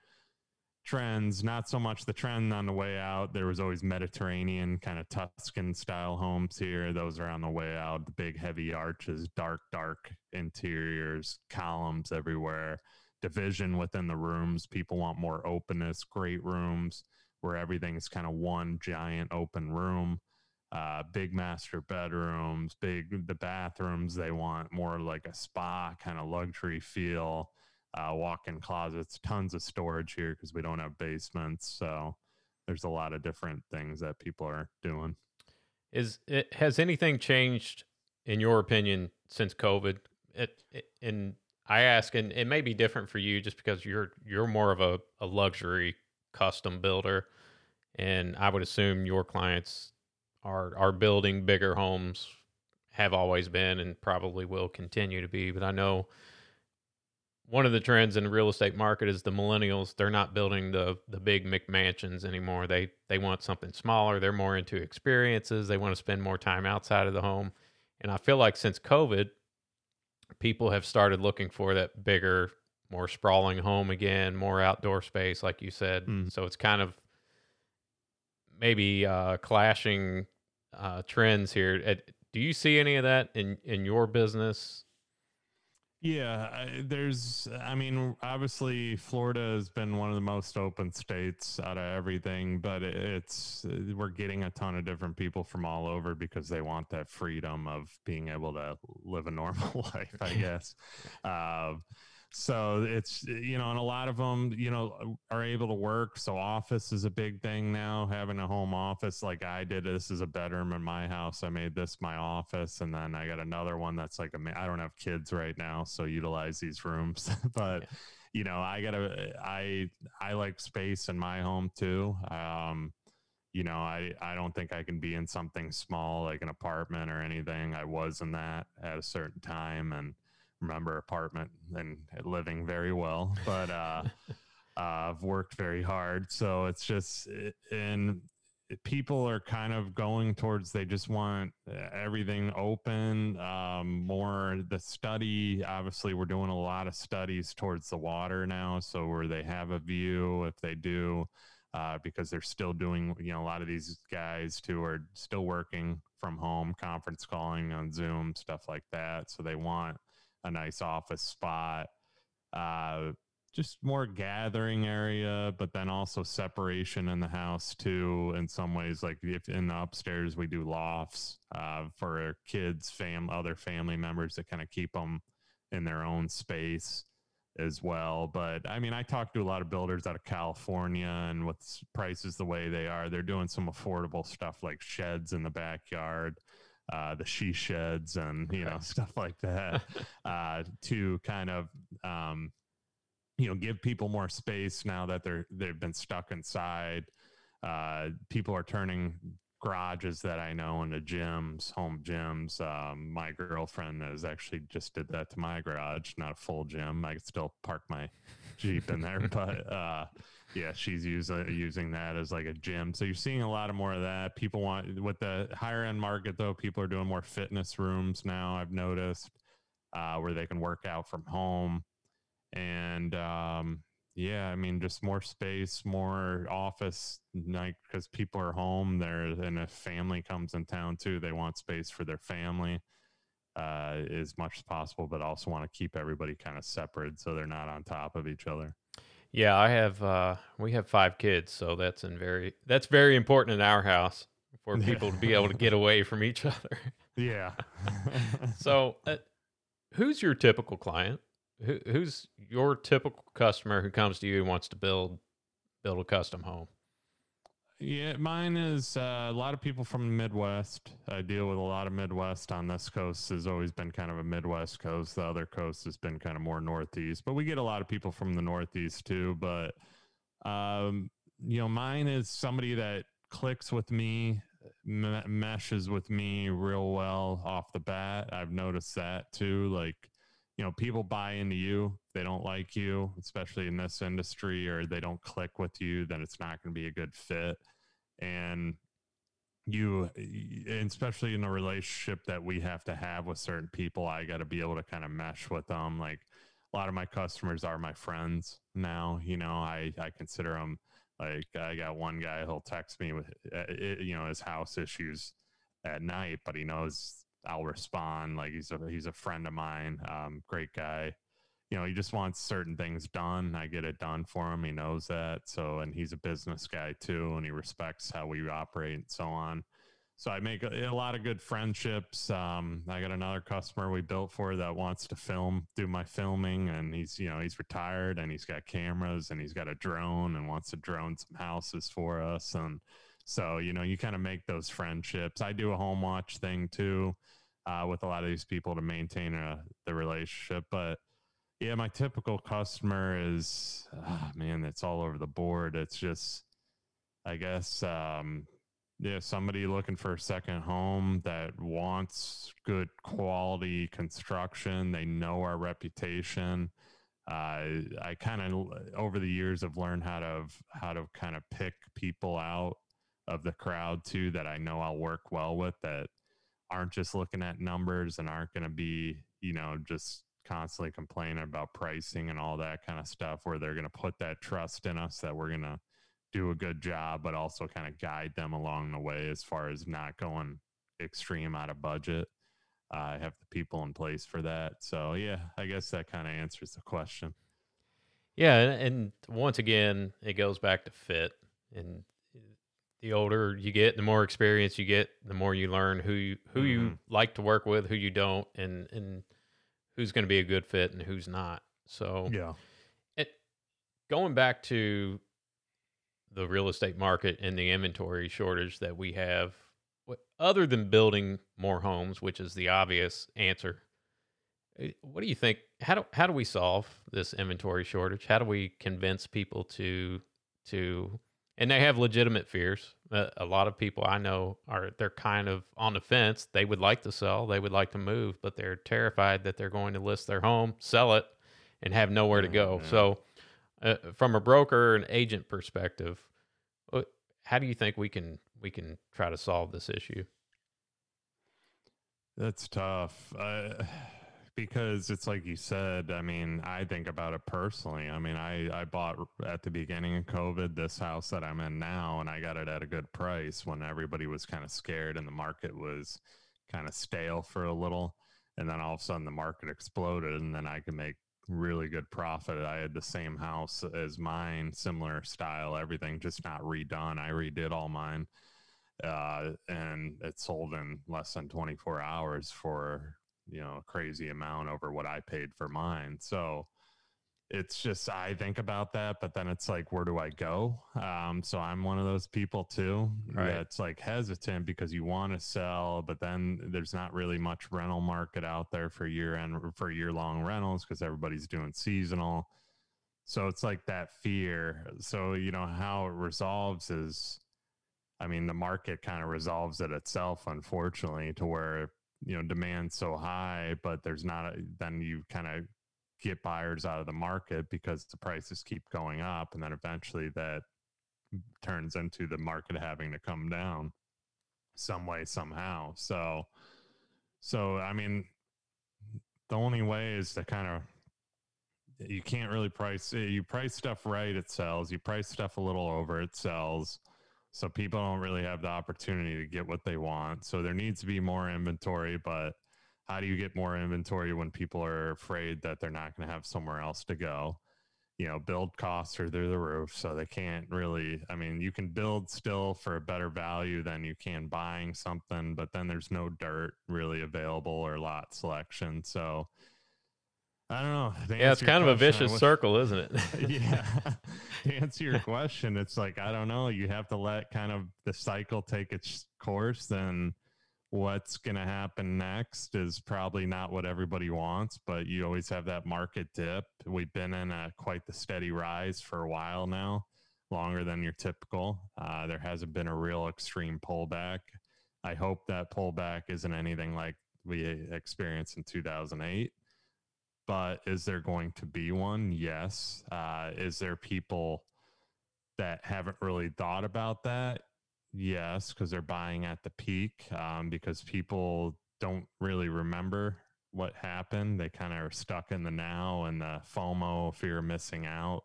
trends. Not so much the trend on the way out. There was always Mediterranean kind of Tuscan style homes here. Those are on the way out. The big heavy arches, dark, dark interiors, columns everywhere, division within the rooms. People want more openness, great rooms where everything's kind of one giant open room uh, big master bedrooms, big the bathrooms. They want more like a spa kind of luxury feel. Uh, walk-in closets, tons of storage here because we don't have basements. So there's a lot of different things that people are doing. Is it has anything changed in your opinion since COVID? It, it and I ask, and it may be different for you just because you're you're more of a, a luxury custom builder, and I would assume your clients are are building bigger homes have always been and probably will continue to be but i know one of the trends in the real estate market is the millennials they're not building the the big mcmansions anymore they they want something smaller they're more into experiences they want to spend more time outside of the home and i feel like since covid people have started looking for that bigger more sprawling home again more outdoor space like you said mm. so it's kind of maybe uh, clashing uh, trends here. do you see any of that in in your business? Yeah, there's. I mean, obviously, Florida has been one of the most open states out of everything, but it's we're getting a ton of different people from all over because they want that freedom of being able to live a normal life. I guess. uh, so it's you know and a lot of them you know are able to work. So office is a big thing now having a home office like i did. This is a bedroom in my house. I made this my office and then i got another one that's like a i don't have kids right now so utilize these rooms. But yeah. you know i gotta i i like space in my home too. Um you know i i don't think i can be in something small like an apartment or anything. I was in that at a certain time and remember apartment and living very well, but uh, uh, I've worked very hard. So it's just, and people are kind of going towards they just want everything open um, more the study obviously we're doing a lot of studies towards the water now so where they have a view if they do uh, because they're still doing you know a lot of these guys too are still working from home conference calling on zoom stuff like that so they want a nice office spot. Uh, just more gathering area, but then also separation in the house too. In some ways, like if in the upstairs we do lofts uh, for kids, fam, other family members to kind of keep them in their own space as well. But I mean, I talk to a lot of builders out of California, and with prices the way they are, they're doing some affordable stuff like sheds in the backyard uh, the she sheds and you know stuff like that uh, to kind of um, you know give people more space now that they're they've been stuck inside. Uh, people are turning garages that I know into gyms, home gyms. Um, my girlfriend has actually just did that to my garage, not a full gym. I could still park my Jeep in there, but uh, yeah, she's using using that as like a gym. So you're seeing a lot of more of that. People want with the higher end market though. People are doing more fitness rooms now. I've noticed uh, where they can work out from home, and um, yeah, I mean just more space, more office, like because people are home. There, and if family comes in town too, they want space for their family uh, as much as possible, but also want to keep everybody kind of separate so they're not on top of each other. Yeah, I have. Uh, we have five kids, so that's in very that's very important in our house for people to be able to get away from each other. Yeah. so, uh, who's your typical client? Who, who's your typical customer who comes to you and wants to build build a custom home? Yeah, mine is uh, a lot of people from the Midwest. I deal with a lot of Midwest on this coast. Has always been kind of a Midwest coast. The other coast has been kind of more Northeast, but we get a lot of people from the Northeast too. But um, you know, mine is somebody that clicks with me, me- meshes with me real well off the bat. I've noticed that too. Like, you know, people buy into you. They don't like you, especially in this industry, or they don't click with you, then it's not going to be a good fit and you especially in a relationship that we have to have with certain people i got to be able to kind of mesh with them like a lot of my customers are my friends now you know i i consider them like i got one guy he'll text me with uh, you know his house issues at night but he knows i'll respond like he's a he's a friend of mine um great guy you know, he just wants certain things done. I get it done for him. He knows that. So, and he's a business guy too, and he respects how we operate and so on. So I make a, a lot of good friendships. Um, I got another customer we built for that wants to film, do my filming, and he's you know he's retired and he's got cameras and he's got a drone and wants to drone some houses for us. And so you know you kind of make those friendships. I do a home watch thing too uh, with a lot of these people to maintain uh, the relationship, but yeah, my typical customer is, oh, man, it's all over the board. It's just, I guess, um, yeah, somebody looking for a second home that wants good quality construction. They know our reputation. Uh, I kind of over the years have learned how to how to kind of pick people out of the crowd too that I know I'll work well with that aren't just looking at numbers and aren't going to be you know just constantly complaining about pricing and all that kind of stuff where they're going to put that trust in us that we're going to do a good job but also kind of guide them along the way as far as not going extreme out of budget. Uh, i have the people in place for that. So yeah i guess that kind of answers the question. Yeah and, and once again it goes back to fit and the older you get the more experience you get the more you learn who you who mm-hmm. you like to work with who you don't and and who's going to be a good fit and who's not. So yeah, it going back to the real estate market and the inventory shortage that we have, other than building more homes, which is the obvious answer. Eh, what do you think? How do how do we solve this inventory shortage? How do we convince people to to and they have legitimate fears. Uh, a lot of people I know are they're kind of on the fence. They would like to sell, they would like to move, but they're terrified that they're going to list their home, sell it, and have nowhere to go. Mm-hmm. So, uh, from a broker and agent perspective, uh, how do you think we can we can try to solve this issue? That's tough. Uh, because it's like you said i mean i think about it personally. I mean i i bought at the beginning of covid this house that i'm in now and i got it at a good price when everybody was kind of scared and the market was kind of stale for a little. And then all of a sudden the market exploded and then i could make really good profit. I had the same house as mine similar style everything just not redone. I redid all mine uh, and it sold in less than 24 hours for you know a crazy amount over what I paid for mine. So it's just I think about that, but then it's like, where do I go? Um, so I'm one of those people too right. that's like hesitant because you want to sell, but then there's not really much rental market out there for year end for year long rentals because everybody's doing seasonal. So it's like that fear. So you know how it resolves is, I mean, the market kind of resolves it itself, unfortunately, to where you know demand so high but there's not a, then you kind of get buyers out of the market because the prices keep going up and then eventually that turns into the market having to come down some way somehow. So so i mean the only way is to kind of you can't really price eh, you price stuff right it sells. You price stuff a little over it sells so people don't really have the opportunity to get what they want. So there needs to be more inventory, but how do you get more inventory when people are afraid that they're not going to have somewhere else to go? You know, build costs are through the roof, so they can't really. I mean, you can build still for a better value than you can buying something, but then there's no dirt really available or lot selection. So I don't know. Yeah, it's kind of a vicious wish, circle, isn't it? yeah. to answer your question, it's like I don't know. You have to let kind of the cycle take its course, and what's going to happen next is probably not what everybody wants. But you always have that market dip. We've been in a quite the steady rise for a while now, longer than your typical. Uh, there hasn't been a real extreme pullback. I hope that pullback isn't anything like we experienced in 2008 but is there going to be one? Yes. Uh, is there people that haven't really thought about that? yes, because they're buying at the peak. Um, because people don't really remember what happened. They kind of are stuck in the now and the FOMO, fear of missing out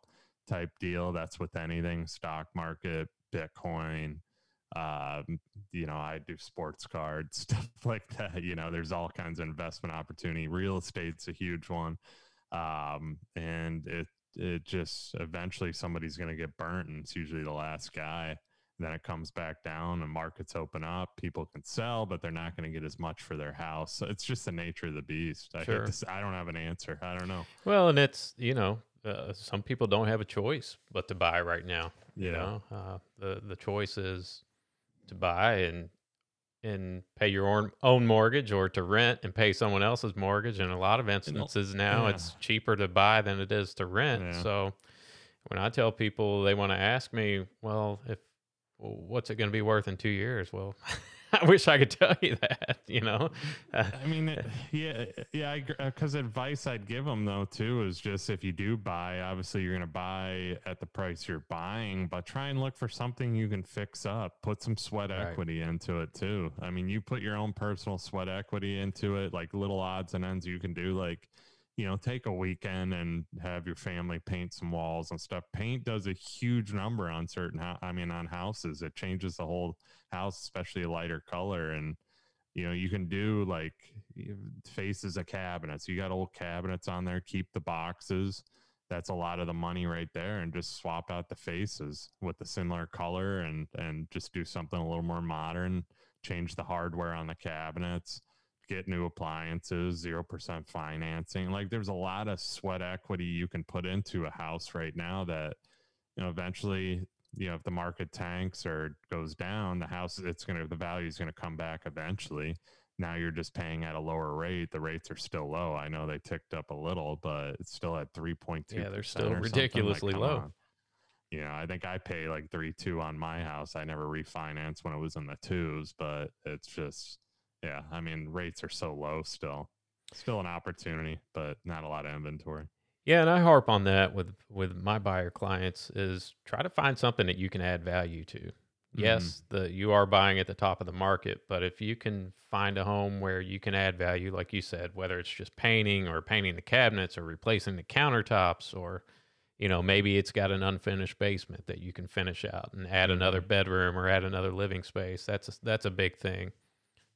type deal. That's with anything stock market, Bitcoin. Um, you know, I do sports cards, stuff like that. You know, there's all kinds of investment opportunity. Real estate's a huge one. Um, and it, it just eventually somebody's going to get burnt, and it's usually the last guy. Then it comes back down, and markets open up. People can sell, but they're not going to get as much for their house. So it's just the nature of the beast. I, Sure. to, I don't have an answer. I don't know. Well, and it's you know uh, some people don't have a choice but to buy right now. You know, uh, the the choice is to buy and and pay your own own mortgage or to rent and pay someone else's mortgage. In a lot of instances now, yeah. it's cheaper to buy than it is to rent. Yeah. So when I tell people they want to ask me, well, if well, what's it going to be worth in two years? Well, I wish I could tell you that. You know, Uh, I mean, it- yeah, yeah. Because advice I'd give them though too is just if you do buy, obviously you're going to buy at the price you're buying, but try and look for something you can fix up. Put some sweat Right. equity into it too. I mean, you put your own personal sweat equity into it, like little odds and ends you can do, like. You know, take a weekend and have your family paint some walls and stuff. Paint does a huge number on certain, I mean, on houses. It changes the whole house, especially a lighter color. And you know you can do like faces of cabinets you got old cabinets on there keep the boxes that's a lot of the money right there and just swap out the faces with the similar color and and just do something a little more modern change the hardware on the cabinets get new appliances 0% financing like there's a lot of sweat equity you can put into a house right now that you know eventually you know if the market tanks or goes down the house it's going to the value is going to come back eventually now you're just paying at a lower rate the rates are still low i know they ticked up a little but it's still at 3.2 Yeah, they're still something. Like, ridiculously low. on. you know i think i pay like 3.2 on my house i never refinanced when it was in the twos but it's just yeah i mean rates are so low still still an opportunity but not a lot of inventory Yeah, and I harp on that with with my buyer clients is try to find something that you can add value to. Mm-hmm. Yes, the you are buying at the top of the market, but if you can find a home where you can add value, like you said, whether it's just painting or painting the cabinets or replacing the countertops or you know, maybe it's got an unfinished basement that you can finish out and add another mm-hmm. bedroom or add another living space. That's a, that's a big thing.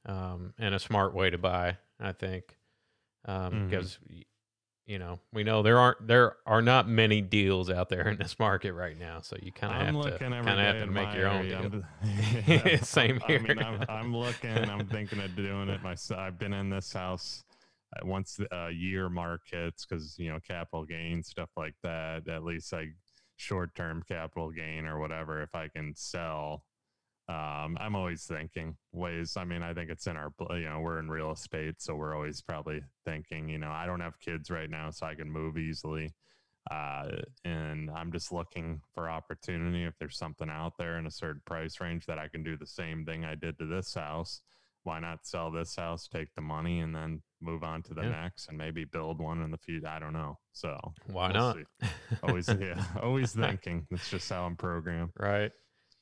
Um, and a smart way to buy, I think. Um, Mhm. because you know, we know there aren't there are not many deals out there in this market right now, so you kind of have to kind of have to make your own deal. Yeah, Same I mean, here. I'm, I'm looking. I'm thinking of doing it myself. I've been in this house uh, once a uh, year markets because you know capital gain stuff like that. At least like short term capital gain or whatever. If I can sell, um, I'm always thinking ways. I mean, I think it's in our you know we're in real estate, so we're always probably thinking. You know, I don't have kids right now, so I can move easily uh, and I'm just looking for opportunity. If there's something out there in a certain price range that I can do the same thing I did to this house, why not sell this house, take the money, and then move on to the Yeah. next and maybe build one in the future? I don't know. So Why we'll not? Always, yeah, always thinking. That's just how I'm programmed. Right.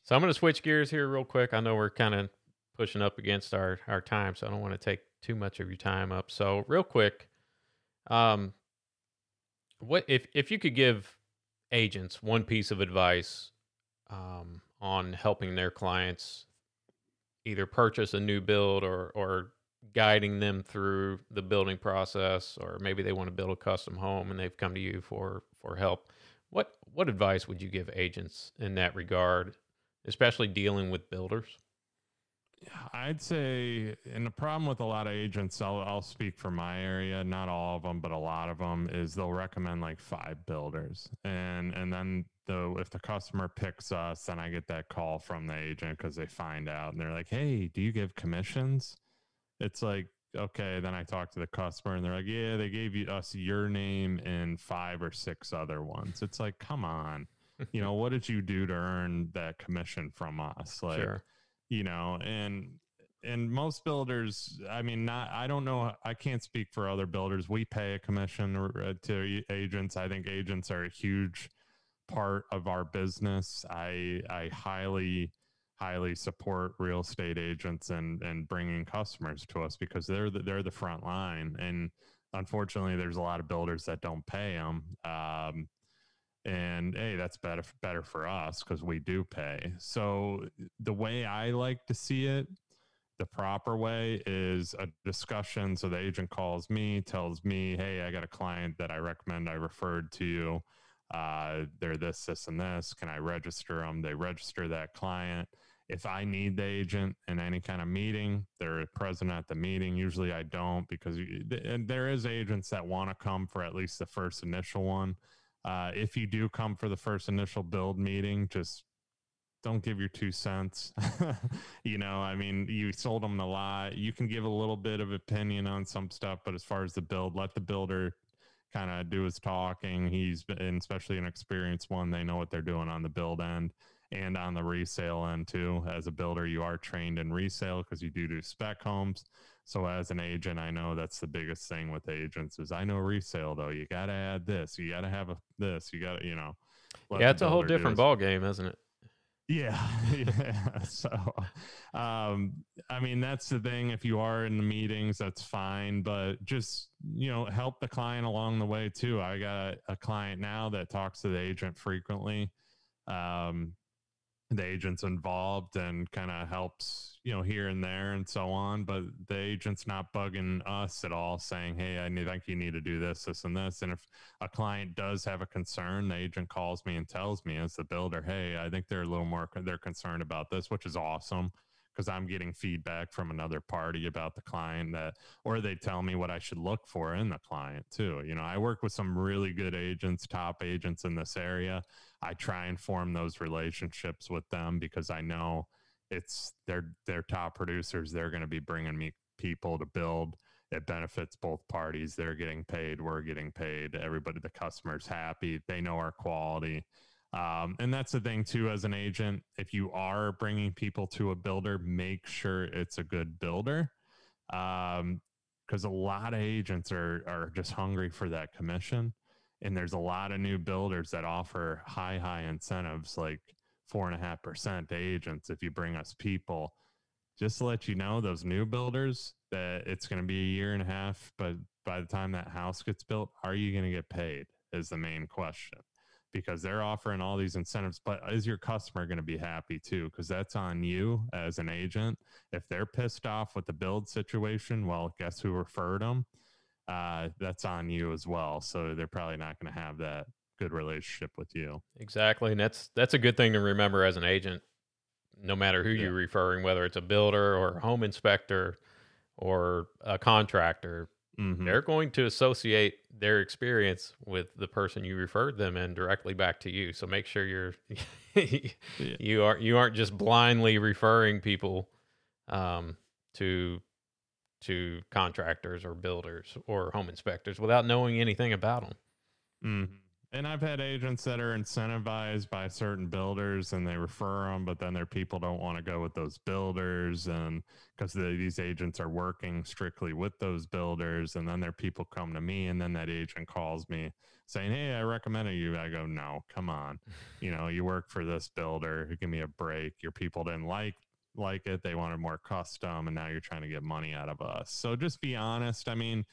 So I'm going to switch gears here real quick. I know we're kind of pushing up against our our time, so I don't want to take too much of your time up. So real quick, um, what if if you could give agents one piece of advice um, on helping their clients either purchase a new build or or guiding them through the building process, or maybe they want to build a custom home and they've come to you for for help. What what advice would you give agents in that regard, especially dealing with builders? I'd say, and the problem with a lot of agents, I'll, I'll speak for my area, not all of them, but a lot of them, is they'll recommend like five builders, and and then the if the customer picks us, then I get that call from the agent because they find out and they're like, "Hey, do you give commissions?" It's like, okay, then I talk to the customer and they're like, "Yeah, they gave you us your name and five or six other ones." It's like, come on, you know, what did you do to earn that commission from us? Like, sure. you know and and most builders i mean not i don't know i can't speak for other builders. We pay a commission uh, to agents. I think agents are a huge part of our business. I i highly highly support real estate agents and and bringing customers to us because they're the, they're the front line. And unfortunately there's a lot of builders that don't pay them um, and hey that's better better for us because we do pay. So the way i like to see it the proper way is a discussion. So the agent calls me tells me hey i got a client that i recommend i referred to you. Uh, they're this this and this. Can i register them they register that client. If I need the agent in any kind of meeting, they're present at the meeting. Usually I don't because and there is agents that want to come for at least the first initial one. Uh, if you do come for the first initial build meeting, just don't give your two cents. you know, I mean, you sold them a lot. You can give a little bit of opinion on some stuff, but as far as the build, let the builder kind of do his talking. He's been, especially an experienced one, they know what they're doing on the build end and on the resale end too. As a builder, you are trained in resale because you do do spec homes. So as an agent, I know that's the biggest thing with agents is I know resale though. You got to add this. You got to have a this. You got to you know. Yeah, it's a whole different ball game, isn't it? Yeah, yeah. So, um, I mean, that's the thing. If you are in the meetings, that's fine, but just you know, help the client along the way too. I got a client now that talks to the agent frequently. Um, the agent's involved and kind of helps, you know, here and there and so on. But the agent's not bugging us at all, saying, "Hey, I need, think you need to do this, this, and this." And if a client does have a concern, the agent calls me and tells me as the builder, "Hey, I think they're a little more they're concerned about this," which is awesome because I'm getting feedback from another party about the client that, or they tell me what I should look for in the client too. You know, I work with some really good agents, top agents in this area. I try and form those relationships with them because I know it's they're they're top producers. They're going to be bringing me people to build. It benefits both parties. They're getting paid. We're getting paid. Everybody, the customer's happy. They know our quality um, and that's the thing too, as an agent, if you are bringing people to a builder, make sure it's a good builder. Um, because a lot of agents are are just hungry for that commission, and there's a lot of new builders that offer high high incentives like four and a half percent to agents if you bring us people. Just to let you know, those new builders that it's going to be a year and a half, but by the time that house gets built, are you going to get paid? Is the main question because they're offering all these incentives but is your customer going to be happy too? Because that's on you as an agent. If they're pissed off with the build situation well guess who referred them uh, that's on you as well. So they're probably not going to have that good relationship with you. Exactly and that's that's a good thing to remember as an agent no matter who yeah. you're referring whether it's a builder or a home inspector or a contractor Mm-hmm. They're going to associate their experience with the person you referred them and directly back to you. So make sure you're yeah. you are you aren't just blindly referring people um, to to contractors or builders or home inspectors without knowing anything about them. Mm-hmm. And I've had agents that are incentivized by certain builders and they refer them, but then their people don't want to go with those builders. And because the, these agents are working strictly with those builders, and then their people come to me, and then that agent calls me saying, Hey, I recommended you. I go, No, come on. You know, you work for this builder. Give me a break. Your people didn't like like it. They wanted more custom, and now you're trying to get money out of us. So just be honest. I mean,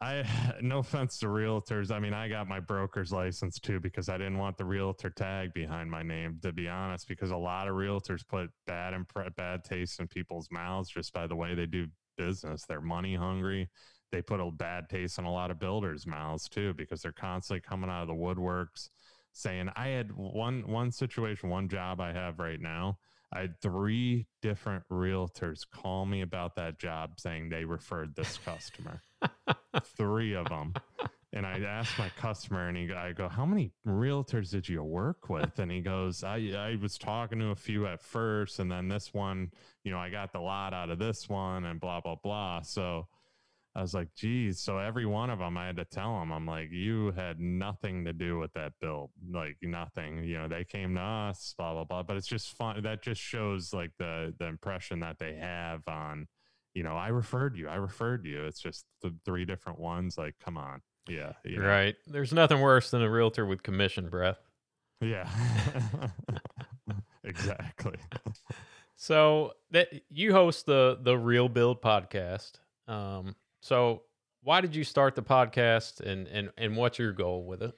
I no offense to realtors. I mean, I got my broker's license too because I didn't want the realtor tag behind my name. To be honest, because a lot of realtors put bad impre- bad taste in people's mouths just by the way they do business. They're money hungry. They put a bad taste in a lot of builders' mouths too because they're constantly coming out of the woodworks saying, "I had one one situation, one job I have right now." I had three different realtors call me about that job saying they referred this customer. Three of them. And I asked my customer, and he, I go, "How many realtors did you work with?" And he goes, "I, I was talking to a few at first, and then this one, you know, I got the lot out of this one, and blah blah blah." So I was like, geez. So every one of them, I had to tell them, I'm like, you had nothing to do with that build, like nothing. You know, they came to us, blah blah blah. But it's just fun. That just shows like the the impression that they have on, you know, I referred you, I referred you. It's just the three different ones. Like, come on, yeah, right. There's nothing worse than a realtor with commission breath. Yeah. exactly. so that you host the the Real Build podcast. Um, so why did you start the podcast, and and and what's your goal with it?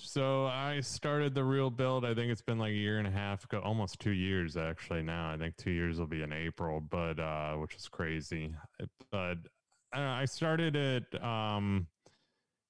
So I started the real build. I think it's been like a year and a half almost two years actually. Now I think two years will be in April, but uh, which is crazy. But uh, I started it um,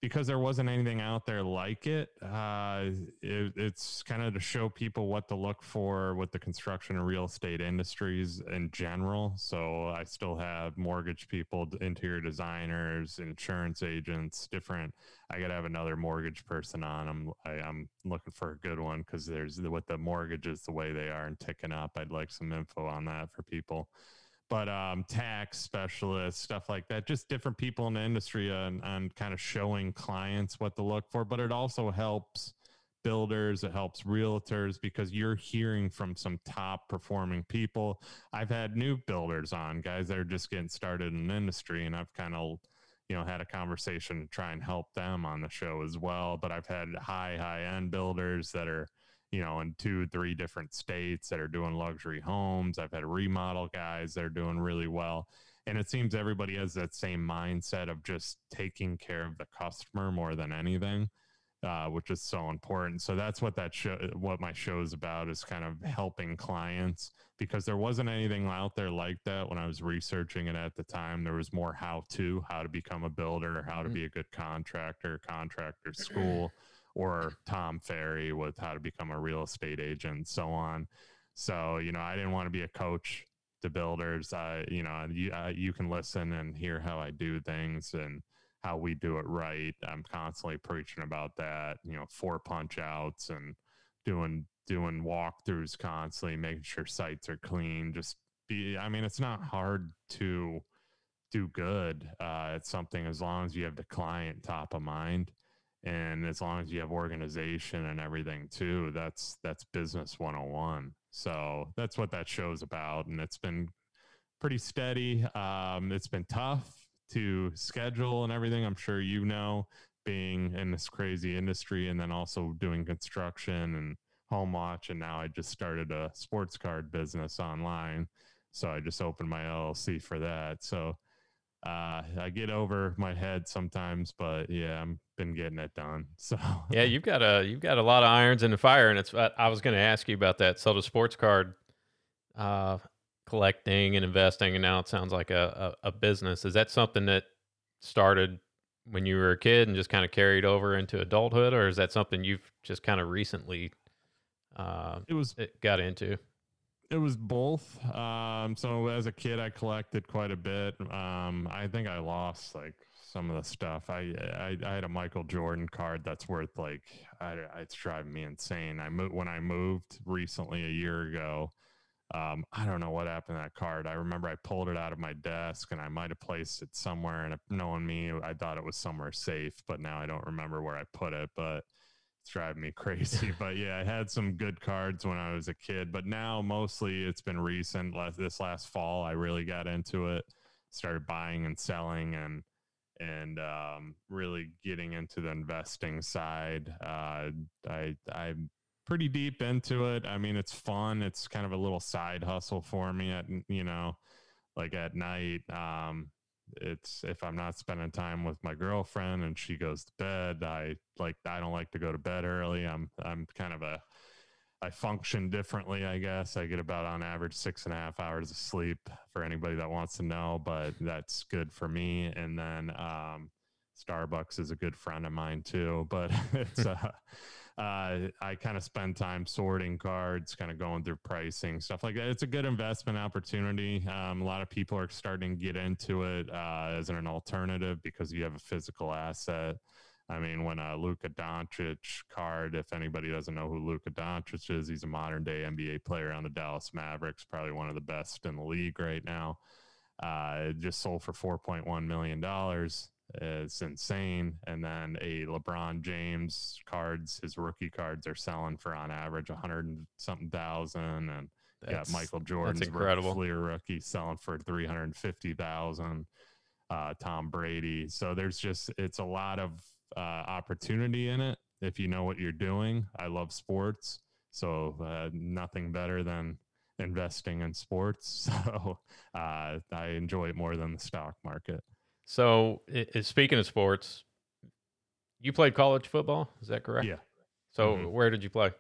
because there wasn't anything out there like it. Uh, it it's kind of to show people what to look for with the construction and real estate industries in general. So I still have mortgage people, interior designers, insurance agents, different. I got to have another mortgage person on. I'm I, am i am looking for a good one because there's with the mortgages the way they are and ticking up. I'd like some info on that for people but um, tax specialists, stuff like that, just different people in the industry and, and kind of showing clients what to look for. But it also helps builders, it helps realtors because you're hearing from some top performing people. I've had new builders on, guys that are just getting started in the industry, and I've kind of you know had a conversation to try and help them on the show as well but i've had high high end builders that are you know, in two, three different states that are doing luxury homes. I've had remodel guys that are doing really well. And it seems everybody has that same mindset of just taking care of the customer more than anything, uh, which is so important. So that's what that show, what my show is about, is kind of helping clients because there wasn't anything out there like that when I was researching it at the time. There was more how to, how to become a builder, how to mm-hmm. be a good contractor, contractor school or Tom Ferry with how to become a real estate agent, so on. So, you know, I didn't want to be a coach to builders. I, you know, you, uh, you can listen and hear how I do things and how we do it right. I'm constantly preaching about that, you know, four punch outs and doing, doing walkthroughs constantly, making sure sites are clean. Just be, I mean, it's not hard to do good. Uh, it's something as long as you have the client top of mind and as long as you have organization and everything too that's that's business 101 so that's what that show's about and it's been pretty steady. Um, it's been tough to schedule and everything i'm sure you know being in this crazy industry and then also doing construction and home watch and now i just started a sports card business online. So i just opened my llc for that. So uh, I get over my head sometimes, but yeah, I'm been getting it done. So yeah, you've got a you've got a lot of irons in the fire, and it's I was going to ask you about that. So the sports card uh, collecting and investing, and now it sounds like a, a, a business. Is that something that started when you were a kid and just kind of carried over into adulthood, or is that something you've just kind of recently uh, it was it got into? It was both. Um, so as a kid, I collected quite a bit. Um, I think I lost like some of the stuff. I, I, I had a Michael Jordan card that's worth like I, it's driving me insane. I moved when I moved recently a year ago. Um, I don't know what happened to that card. I remember I pulled it out of my desk and I might have placed it somewhere. And knowing me, I thought it was somewhere safe, but now I don't remember where I put it. But driving me crazy. but yeah, I had some good cards when I was a kid, but now mostly it's been recent. This last fall, I really got into it, started buying and selling, and and um, really getting into the investing side. Uh, I I'm pretty deep into it. I mean, it's fun. It's kind of a little side hustle for me. At you know, like at night. Um, it's if I'm not spending time with my girlfriend and she goes to bed, I like I don't like to go to bed early. I'm I'm kind of a I function differently, I guess. I get about on average six and a half hours of sleep for anybody that wants to know, but that's good for me. And then um, Starbucks is a good friend of mine too, but it's uh, uh, I kind of spend time sorting cards, kind of going through pricing, stuff like that. It's a good investment opportunity. Um, a lot of people are starting to get into it uh, as an alternative because you have a physical asset. I mean, when a Luka Doncic card, if anybody doesn't know who Luka Doncic is, he's a modern day NBA player on the Dallas Mavericks, probably one of the best in the league right now. Uh, just sold for $4.1 million. It's insane. And then a LeBron James cards, his rookie cards are selling for on average 100 and something thousand. And that's, got Michael Jordan's incredible. Fleer rookie selling for 350,000. Uh, Tom Brady. So there's just, it's a lot of uh, opportunity in it if you know what you're doing. I love sports. So uh, nothing better than investing in sports. So uh, I enjoy it more than the stock market. So, i i- speaking of sports, you played college football. Is that correct? Yeah. So, Mhm. where did you play?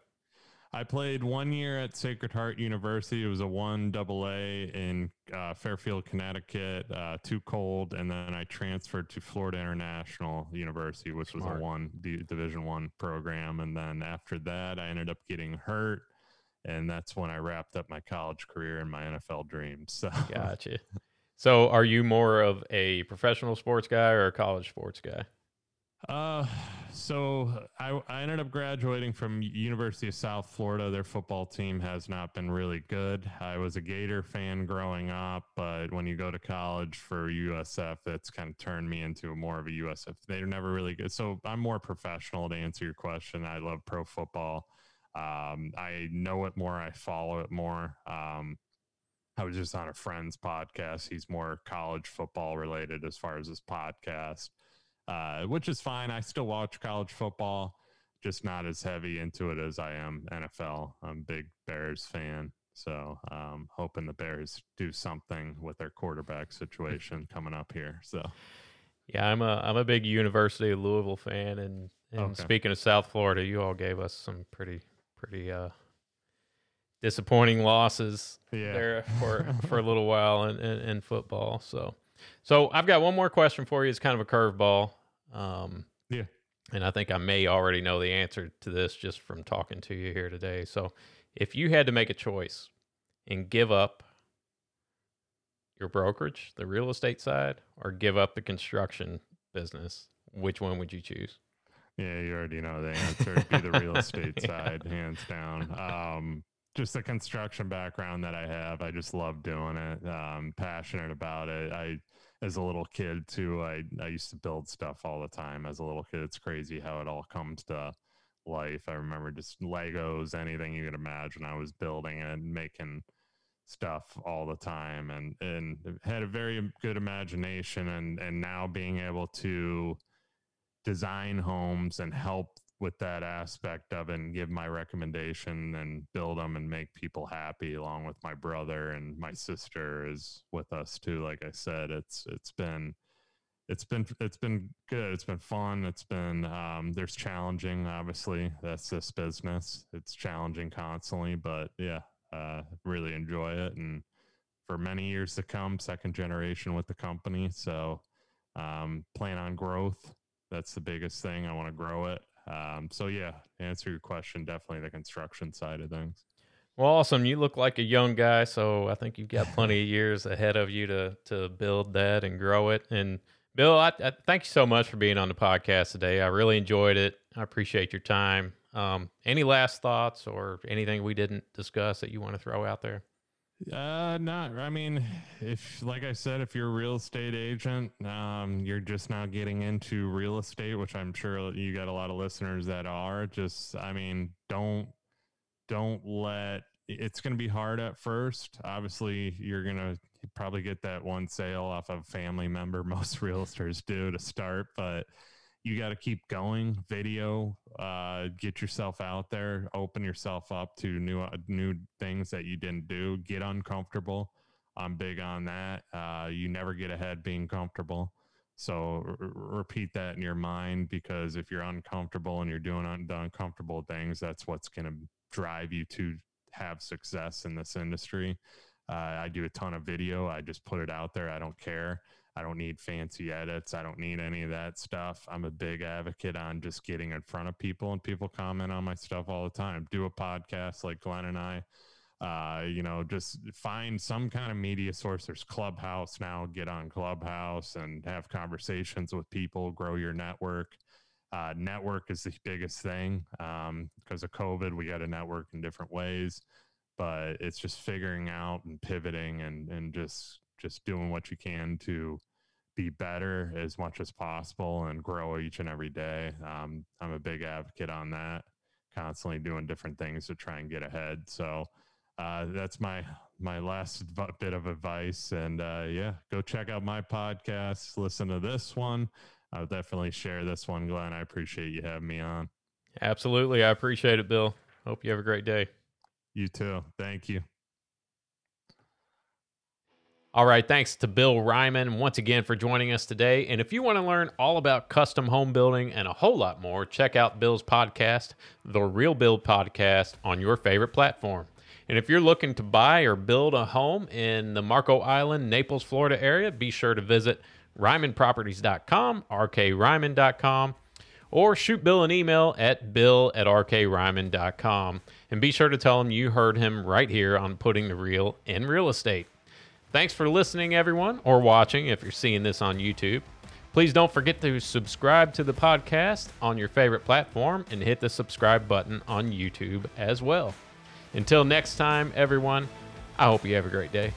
I played one year at Sacred Heart University. It was a one double A in uh, Fairfield, Connecticut. Uh, too cold, and then I transferred to Florida International University, which was a one D, Division one program. And then after that, I ended up getting hurt, and that's when I wrapped up my college career and my NFL dreams. So Gotcha. so, are you more of a professional sports guy or a college sports guy? Uh, so I, I ended up graduating from University of South Florida. Their football team has not been really good. I was a Gator fan growing up, but when you go to college for USF, it's kind of turned me into more of a USF. They're never really good. So I'm more professional to answer your question. I love pro football. Um, I know it more. I follow it more. Um, I was just on a friend's podcast. He's more college football related as far as his podcast uh, which is fine. I still watch college football, just not as heavy into it as I am NFL. I'm a big Bears fan. So um, hoping the Bears do something with their quarterback situation coming up here. So Yeah, I'm a I'm a big University of Louisville fan, and and Okay. speaking of South Florida, you all gave us some pretty pretty uh disappointing losses yeah, there for for a little while in, in, in football. So, so I've got one more question for you. It's kind of a curveball. Um, Yeah. And I think I may already know the answer to this just from talking to you here today. So, if you had to make a choice and give up your brokerage, the real estate side, or give up the construction business, which one would you choose? Yeah, you already know the answer. It'd be the real estate Yeah. side, hands down. Um, just the construction background that I have, I just love doing it. Um, passionate about it. I, as a little kid too, I I used to build stuff all the time. As a little kid, it's crazy how it all comes to life. I remember just Legos, anything you could imagine. I was building and making stuff all the time, and and had a very good imagination. And and now being able to design homes and help with that aspect of it and give my recommendation and build them and make people happy along with my brother and my sister is with us too like i said it's it's been it's been it's been good. It's been fun. It's been um there's challenging obviously. That's this business. It's challenging constantly but yeah uh really enjoy it. And for many years to come second generation with the company. So um plan on growth. That's the biggest thing. I want to grow it. Um, so yeah, answer your question, definitely the construction side of things. Well, awesome. You look like a young guy, so I think you've got plenty of years ahead of you to to build that and grow it. And Bill, I, I thank you so much for being on the podcast today. I really enjoyed it. I appreciate your time. Um, any last thoughts or anything we didn't discuss that you want to throw out there? Uh, not. I mean, if like I said, if you're a real estate agent, um, you're just now getting into real estate, which I'm sure you got a lot of listeners that are. Just, I mean, don't don't let. It's going to be hard at first. Obviously, you're going to probably get that one sale off of a family member. Most realtors do to start, but you got to keep going. Video, uh, get yourself out there, open yourself up to new uh, new things that you didn't do. Get uncomfortable. I'm big on that. Uh, you never get ahead being comfortable. So r- repeat that in your mind because if you're uncomfortable and you're doing un- the uncomfortable things, that's what's going to drive you to have success in this industry. Uh, I do a ton of video. I just put it out there. I don't care. I don't need fancy edits. I don't need any of that stuff. I'm a big advocate on just getting in front of people and people comment on my stuff all the time. Do a podcast like Glenn and I. Uh, you know, just find some kind of media source. There's Clubhouse now. Get on Clubhouse and have conversations with people, grow your network. Uh, network is the biggest thing. Um, because of COVID, we got to network in different ways, but it's just figuring out and pivoting and, and just, just doing what you can to be better as much as possible and grow each and every day. Um, I'm a big advocate on that, constantly doing different things to try and get ahead. So uh, that's my my last bit of advice. And uh, yeah, go check out my podcast. Listen to this one. I'll definitely share this one, Glenn. I appreciate you having me on. Absolutely. I appreciate it, Bill. Hope you have a great day. You too. Thank you. All right, thanks to Bill Ryman once again for joining us today. And if you want to learn all about custom home building and a whole lot more, check out Bill's podcast, The Real Build Podcast, on your favorite platform. And if you're looking to buy or build a home in the Marco Island, Naples, Florida area, be sure to visit RymanProperties.com, RKRyman.com, or shoot Bill an email at bill at RKRyman.com. And be sure to tell him you heard him right here on Putting the Real in Real Estate. Thanks for listening, everyone, or watching if you're seeing this on YouTube. Please don't forget to subscribe to the podcast on your favorite platform and hit the subscribe button on YouTube as well. Until next time, everyone, I hope you have a great day.